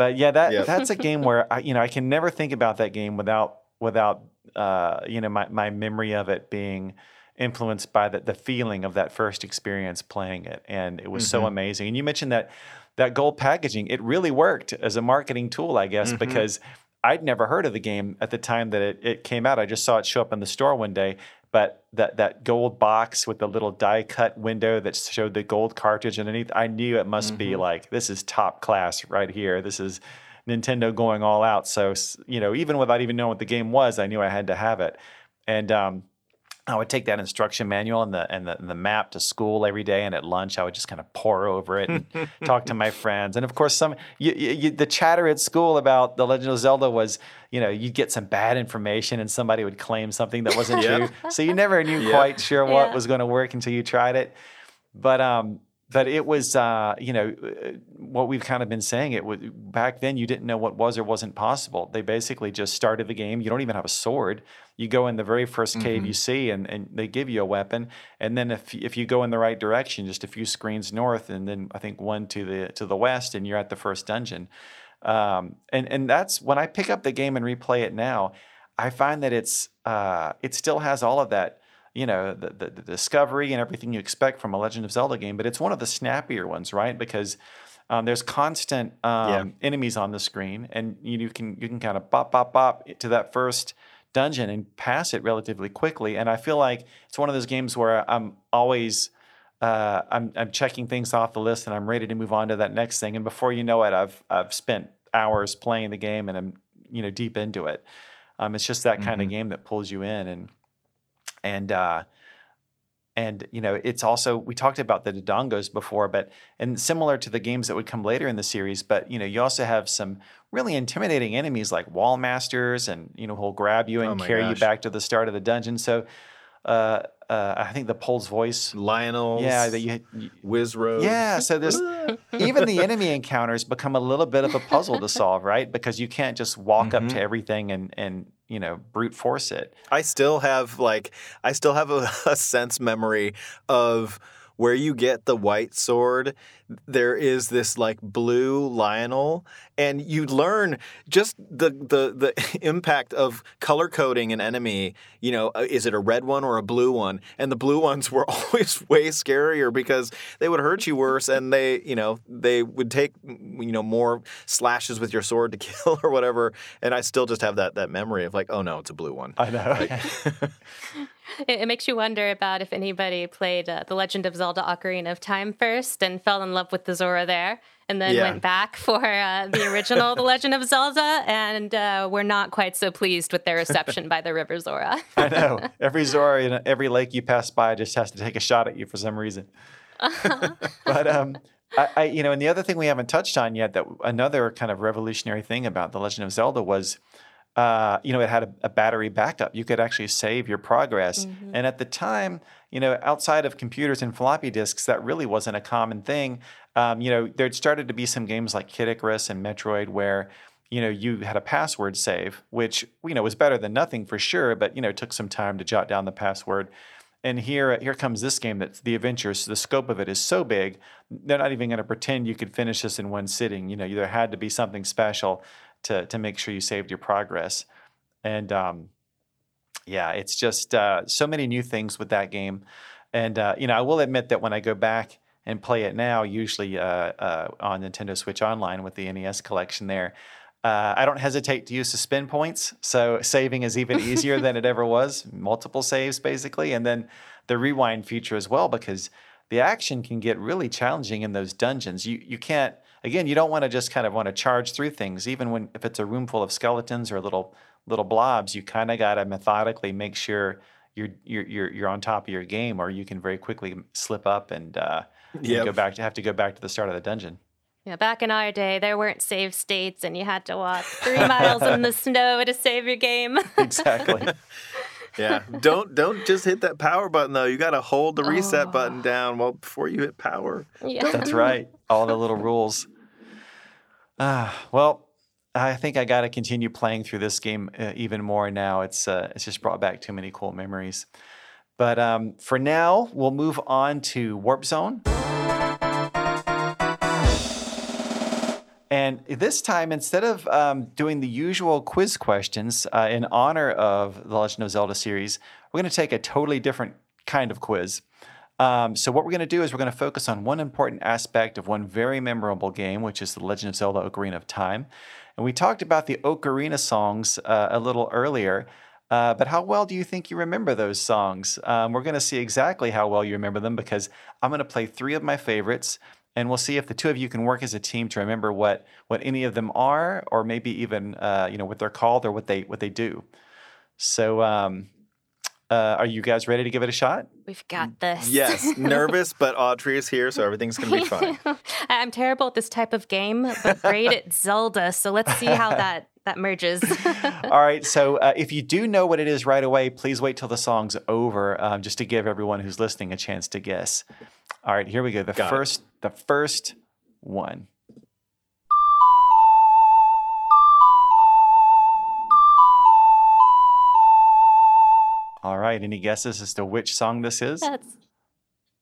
Speaker 1: but yeah, that yep. that's a game where I, you know I can never think about that game without without uh, you know my my memory of it being influenced by the, the feeling of that first experience playing it, and it was mm-hmm. so amazing. And you mentioned that that gold packaging, it really worked as a marketing tool, I guess, mm-hmm. because I'd never heard of the game at the time that it, it came out. I just saw it show up in the store one day but that that gold box with the little die cut window that showed the gold cartridge underneath, I knew it must mm-hmm. be like this is top class right here. This is Nintendo going all out. So you know, even without even knowing what the game was, I knew I had to have it. And um, I would take that instruction manual and the, and the, and the map to school every day, and at lunch I would just kind of pore over it and talk to my friends. And of course, some you, you, the chatter at school about the Legend of Zelda was, you know, you'd get some bad information, and somebody would claim something that wasn't true. So you never knew quite sure what yeah. was going to work until you tried it. But um, but it was uh, you know uh, what we've kind of been saying it was back then you didn't know what was or wasn't possible. They basically just started the game. You don't even have a sword. You go in the very 1st mm-hmm. cave you see and, and they give you a weapon. And then if if you go in the right direction just a few screens north and then i think one to the to the west and you're at the first dungeon. Um, and and that's when i pick up the game and replay it now i find that it's uh, it still has all of that you know the, the, the, discovery and everything you expect from a Legend of Zelda game, but it's one of the snappier ones, right? Because um, there's constant um, yeah. enemies on the screen, and you, you, can you can kind of bop bop bop to that first dungeon and pass it relatively quickly. And I feel like it's one of those games where I'm always uh, I'm, I'm checking things off the list and I'm ready to move on to that next thing. And before you know it, I've I've spent hours playing the game and I'm you know deep into it. Um, it's just that mm-hmm. kind of game that pulls you in and and uh, and you know it's also we talked about the dodongos before but and similar to the games that would come later in the series but you know you also have some really intimidating enemies like wall masters and you know who'll grab you and oh carry gosh. you back to the start of the dungeon so uh, uh, I think the Pols Voice,
Speaker 2: Lynel,
Speaker 1: yeah, that you, you
Speaker 2: Wizzrobe,
Speaker 1: yeah. So this, even the enemy encounters become a little bit of a puzzle to solve, right? Because you can't just walk mm-hmm. up to mm-hmm. everything and and you know brute force it.
Speaker 2: I still have like I still have a, a sense memory of where you get the white sword, there is this like blue Lynel, and you learn just the the the impact of color coding an enemy. You know, uh, is it a red one or a blue one? And the blue ones were always way scarier because they would hurt you worse, and they you know they would take you know more slashes with your sword to kill or whatever. And I still just have that that memory of like, oh no, it's a blue one.
Speaker 1: I know.
Speaker 3: Like, it, it, makes you wonder about if anybody played uh, The Legend of Zelda Ocarina of Time first and fell in love with the Zora there, and then yeah. went back for uh, the original The Legend of Zelda, and uh, were not quite so pleased with their reception by the River Zora.
Speaker 1: I know. Every Zora in every lake you pass by just has to take a shot at you for some reason. but um, I, I, you know, and the other thing we haven't touched on yet that another kind of revolutionary thing about The Legend of Zelda was uh, you know, it had a, a, battery backup. You could actually save your progress. Mm-hmm. And at the time, you know, outside of computers and floppy disks, that really wasn't a common thing. Um, you know, there started to be some games like Kid Icarus and Metroid where, you know, you had a password save, which, you know, was better than nothing for sure, but, you know, it took some time to jot down the password. And here, here comes this game that's the adventures. The scope of it is so big, they're not even going to pretend you could finish this in one sitting. You know, there had to be something special to to make sure you saved your progress. And um, yeah, it's just uh, so many new things with that game. And uh, you know, I will admit that when I go back and play it now, usually uh, uh, on Nintendo Switch Online with the NES collection there. Uh, I don't hesitate to use the spin points, so saving is even easier than it ever was. Multiple saves, basically, and then the rewind feature as well, because the action can get really challenging in those dungeons. You you can't again, you don't want to just kind of want to charge through things, even when if it's a room full of skeletons or little little blobs. You kind of got to methodically make sure you're you're you're you're on top of your game, or you can very quickly slip up and, uh, and go back to have to go back to the start of the dungeon.
Speaker 3: Yeah, back in our day, there weren't save states, and you had to walk three miles in the snow to save your game.
Speaker 1: Exactly.
Speaker 2: Yeah. don't don't just hit that power button though. You got to hold the reset button down while before you hit power.
Speaker 3: yeah.
Speaker 1: That's right. All the little rules. Ah, well, I think I got to continue playing through this game uh, even more now. It's uh, it's just brought back too many cool memories. But um, for now, we'll move on to Warp Zone. And this time, instead of um, doing the usual quiz questions uh, in honor of the Legend of Zelda series, we're going to take a totally different kind of quiz. Um, so, what we're going to do is we're going to focus on one important aspect of one very memorable game, which is The Legend of Zelda Ocarina of Time. And we talked about the Ocarina songs uh, a little earlier. Uh, but how well do you think you remember those songs? Um, we're going to see exactly how well you remember them because I'm going to play three of my favorites, and we'll see if the two of you can work as a team to remember what what any of them are, or maybe even uh, you know what they're called or what they what they do. So, um, uh, are you guys ready to give it a shot?
Speaker 3: We've got this.
Speaker 2: Yes, nervous, but Audrey is here, so everything's gonna be fine.
Speaker 3: I'm terrible at this type of game, but great at Zelda. So let's see how that that merges.
Speaker 1: All right. So uh, if you do know what it is right away, please wait till the song's over, um, just to give everyone who's listening a chance to guess. All right, here we go. The
Speaker 2: Got it.
Speaker 1: first, the first one. All right. Any guesses as to which song this is?
Speaker 3: That's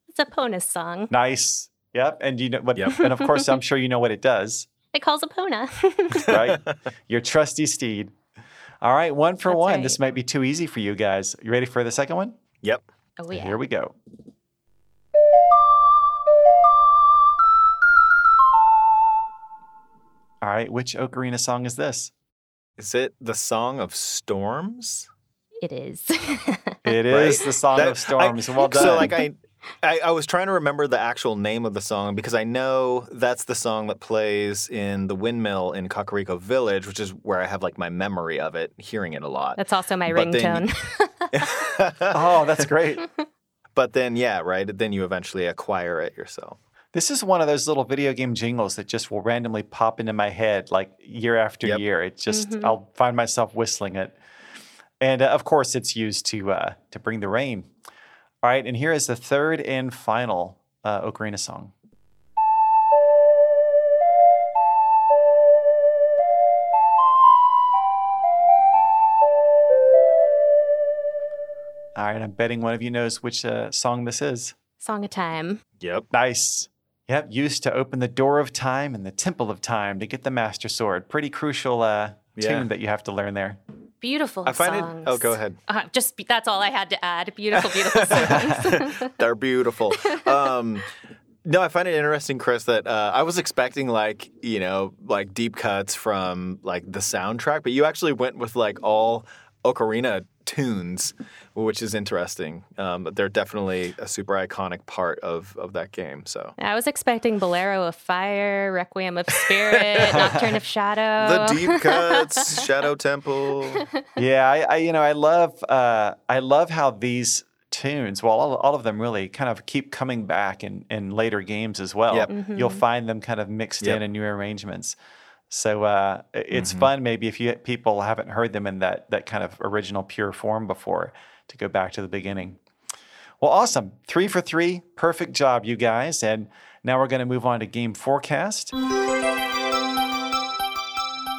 Speaker 3: it's Epona song.
Speaker 1: Nice. Yep. And you know what?
Speaker 2: Yep.
Speaker 1: And of course, I'm sure you know what it does.
Speaker 3: It calls Epona.
Speaker 1: right? Your trusty steed. All right, one for
Speaker 3: That's
Speaker 1: one. This might be too easy for you guys. You ready for the second one?
Speaker 2: Yep.
Speaker 3: oh yeah.
Speaker 1: Here we go. All right, which Ocarina song is this?
Speaker 2: Is it the Song of Storms?
Speaker 3: It is.
Speaker 1: It is
Speaker 2: Right?
Speaker 1: the Song
Speaker 2: That-
Speaker 1: of Storms.
Speaker 2: I-
Speaker 1: well done.
Speaker 2: So like I, I I was trying to remember the actual name of the song because I know that's the song that plays in the windmill in Kakariko Village, which is where I have like my memory of it, hearing it a lot.
Speaker 3: That's also my
Speaker 2: But then-
Speaker 3: ringtone.
Speaker 1: oh, that's great.
Speaker 2: but then yeah, right. Then you eventually acquire it yourself.
Speaker 1: This is one of those little video game jingles that just will randomly pop into my head like year after
Speaker 2: Yep.
Speaker 1: year. It just
Speaker 3: Mhm.
Speaker 1: I'll find myself whistling it, and uh, of course it's used to uh, to bring the rain. All right, and here is the third and final uh, Ocarina song. All right, I'm betting one of you knows which uh, song this is.
Speaker 3: Song of Time.
Speaker 2: Yep.
Speaker 1: Nice. Yep, used to open the door of time and the temple of time to get the master sword. Pretty crucial uh,
Speaker 2: Yeah.
Speaker 1: tune that you have to learn there.
Speaker 3: Beautiful
Speaker 2: I find
Speaker 3: songs.
Speaker 2: it. Oh, go ahead.
Speaker 3: Uh, just be- that's all I had to add. Beautiful, beautiful songs.
Speaker 2: They're beautiful. Um, no, I find it interesting, Chris, that uh, I was expecting like you know like deep cuts from like the soundtrack, but you actually went with like all ocarina tunes, which is interesting. Um, but they're definitely a super iconic part of of that game. So
Speaker 3: I was expecting Bolero of Fire, Requiem of Spirit, Nocturne of Shadow.
Speaker 2: the deep cuts, Shadow Temple.
Speaker 1: yeah, I, I you know I love uh, I love how these tunes, well, all, all of them really kind of keep coming back in, in later games as well.
Speaker 2: Yep.
Speaker 1: You'll find them kind of mixed
Speaker 2: Yep.
Speaker 1: in in new arrangements. So uh, it's
Speaker 2: Mhm.
Speaker 1: fun maybe if you people haven't heard them in that that kind of original pure form before to go back to the beginning. Well, awesome. Three for three. Perfect job, you guys. And now we're going to move on to game forecast.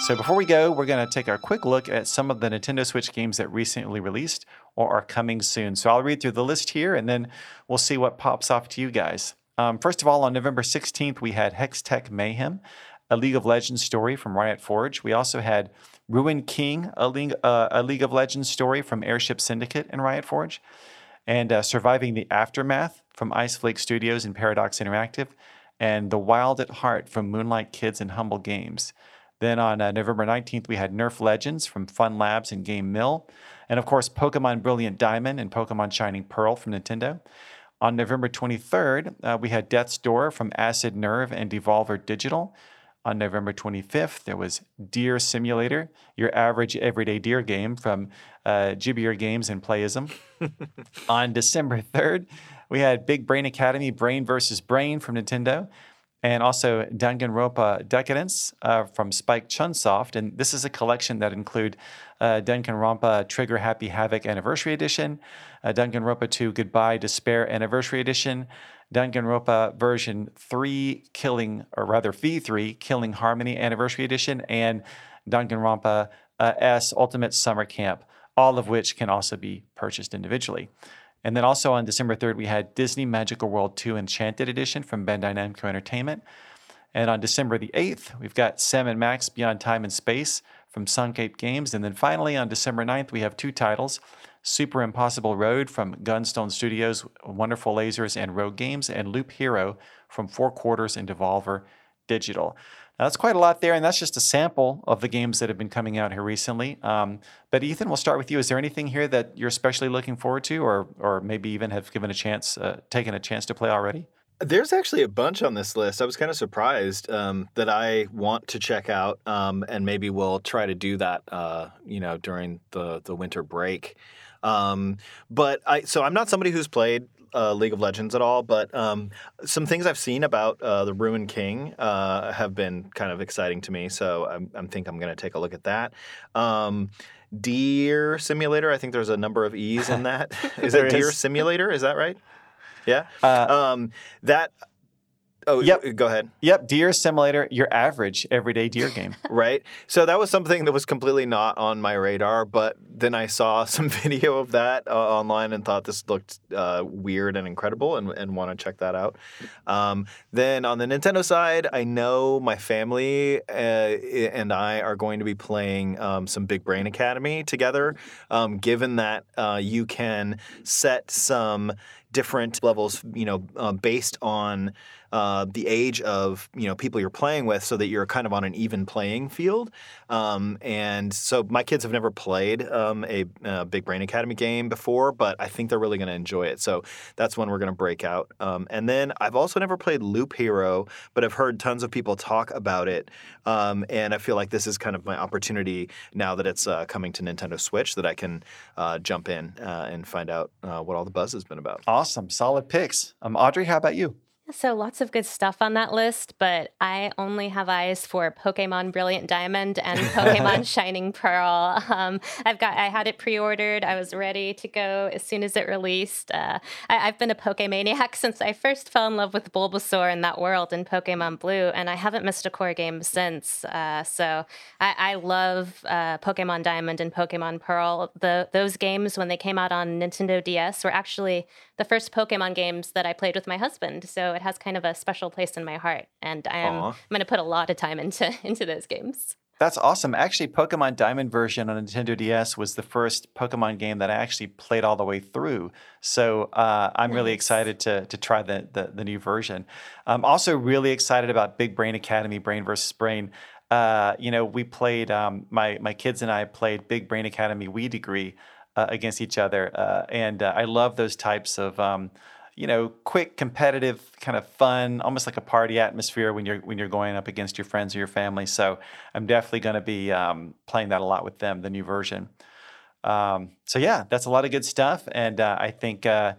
Speaker 1: So before we go, we're going to take a quick look at some of the Nintendo Switch games that recently released or are coming soon. So I'll read through the list here and then we'll see what pops off to you guys. Um, first of all, on November 16th, we had Hextech Mayhem, a League of Legends story from Riot Forge. We also had Ruined King, a League, uh, a League of Legends story from Airship Syndicate and Riot Forge. and uh, Surviving the Aftermath from Ice Flake Studios and Paradox Interactive, and The Wild at Heart from Moonlight Kids and Humble Games. Then on uh, November 19th, we had Nerf Legends from Fun Labs and Game Mill. And of course, Pokemon Brilliant Diamond and Pokemon Shining Pearl from Nintendo. On November 23rd, uh, we had Death's Door from Acid Nerve and Devolver Digital. On November 25th, there was Deer Simulator, your average everyday deer game from uh, Gibier Games and Playism. on December 3rd, we had Big Brain Academy Brain versus Brain from Nintendo and also Danganronpa Decadence uh, from Spike Chunsoft. And this is a collection that include uh, Danganronpa Trigger Happy Havoc Anniversary Edition, uh, Danganronpa 2 Goodbye Despair Anniversary Edition, Danganronpa version 3 Killing, or rather V3 Killing Harmony Anniversary Edition, and Danganronpa uh, S Ultimate Summer Camp, all of which can also be purchased individually. And then also on December 3rd, we had Disney Magical World 2 Enchanted Edition from Bandai Namco Entertainment. And on December the 8th, we've got Sam and Max Beyond Time and Space from Skunkape Games. And then finally, on December 9th, we have two titles Super Impossible Road from Gunstone Studios, Wonderful Lasers and Rogue Games, and Loop Hero from Four Quarters and Devolver Digital. Now, that's quite a lot there, and that's just a sample of the games that have been coming out here recently. Um, but Ethan, we'll start with you. Is there anything here that you're especially looking forward to, or or maybe even have given a chance, uh, taken a chance to play already?
Speaker 2: There's actually a bunch on this list. I was kind of surprised um, that I want to check out, um, and maybe we'll try to do that. Uh, you know, during the the winter break. Um, but I so I'm not somebody who's played uh, League of Legends at all, but um, some things I've seen about uh, the Ruined King uh, have been kind of exciting to me. So I'm, I think I'm going to take a look at that. Um, Deer Simulator. I think there's a number of E's in that. Is it Deer Simulator? Is that right? Yeah. Uh, um, that Oh, yep. Go ahead.
Speaker 1: Yep. Deer Simulator, your average everyday deer game.
Speaker 2: right. So that was something that was completely not on my radar, but then I saw some video of that uh, online and thought this looked uh, weird and incredible and, and want to check that out. Um, then on the Nintendo side, I know my family uh, and I are going to be playing um, some Big Brain Academy together, um, given that uh, you can set some different levels, you know, uh, based on uh, the age of you know people you're playing with, so that you're kind of on an even playing field. Um, and so my kids have never played um, a, a, Big Brain Academy game before, but I think they're really going to enjoy it. So that's when we're going to break out. Um, and then I've also never played Loop Hero, but I've heard tons of people talk about it. Um, and I feel like this is kind of my opportunity now that it's uh, coming to Nintendo Switch that I can uh, jump in uh, and find out uh, what all the buzz has been about.
Speaker 1: Awesome, solid picks. Um, Audrey, how about you?
Speaker 3: So lots of good stuff on that list, but I only have eyes for Pokemon Brilliant Diamond and Pokemon Shining Pearl. Um, I've got I had it pre-ordered. I was ready to go as soon as it released. Uh, I, have been a Pokemaniac since I first fell in love with Bulbasaur in that world in Pokemon Blue, and I haven't missed a core game since. Uh, so I, I love uh, Pokemon Diamond and Pokemon Pearl. The those games when they came out on Nintendo DS were actually the first Pokemon games that I played with my husband. So it has kind of a special place in my heart, and I am I'm going to put a lot of time into into those games.
Speaker 1: That's awesome. Actually, Pokemon Diamond version on Nintendo DS was the first Pokemon game that I actually played all the way through. So uh, I'm nice. really excited to to try the the, the new version. I'm also really excited about Big Brain Academy, Brain versus Brain. Uh, you know, we played um, my my kids and I played Big Brain Academy Wii Degree uh, against each other. Uh, and uh, I love those types of, um, you know, quick, competitive, kind of fun, almost like a party atmosphere when you're when you're going up against your friends or your family. So I'm definitely going to be um, playing that a lot with them, the new version. Um, so yeah, that's a lot of good stuff, and uh, I think uh,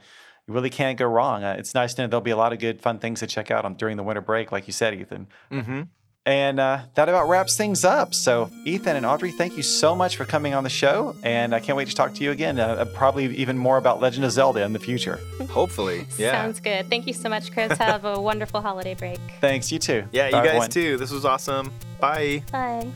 Speaker 1: you really can't go wrong. Uh, it's nice to know there'll be a lot of good, fun things to check out on, during the winter break, like you said, Ethan.
Speaker 2: Mm-hmm.
Speaker 1: And uh, that about wraps things up. So, Ethan and Audrey, thank you so much for coming on the show. And I can't wait to talk to you again, uh, uh probably even more about Legend of Zelda in the future.
Speaker 2: Hopefully. Yeah.
Speaker 3: Sounds good. Thank you so much, Chris. Have a wonderful holiday break.
Speaker 1: Thanks. You too.
Speaker 2: Yeah, you guys everyone. too. This was awesome. Bye.
Speaker 3: Bye.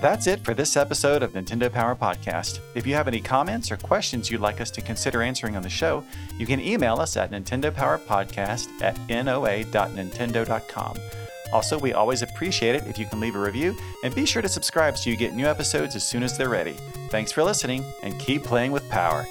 Speaker 1: That's it for this episode of Nintendo Power Podcast. If you have any comments or questions you'd like us to consider answering on the show, you can email us at nintendopowerpodcast at noa.nintendo.com. Also, we always appreciate it if you can leave a review, and be sure to subscribe so you get new episodes as soon as they're ready. Thanks for listening, and keep playing with power.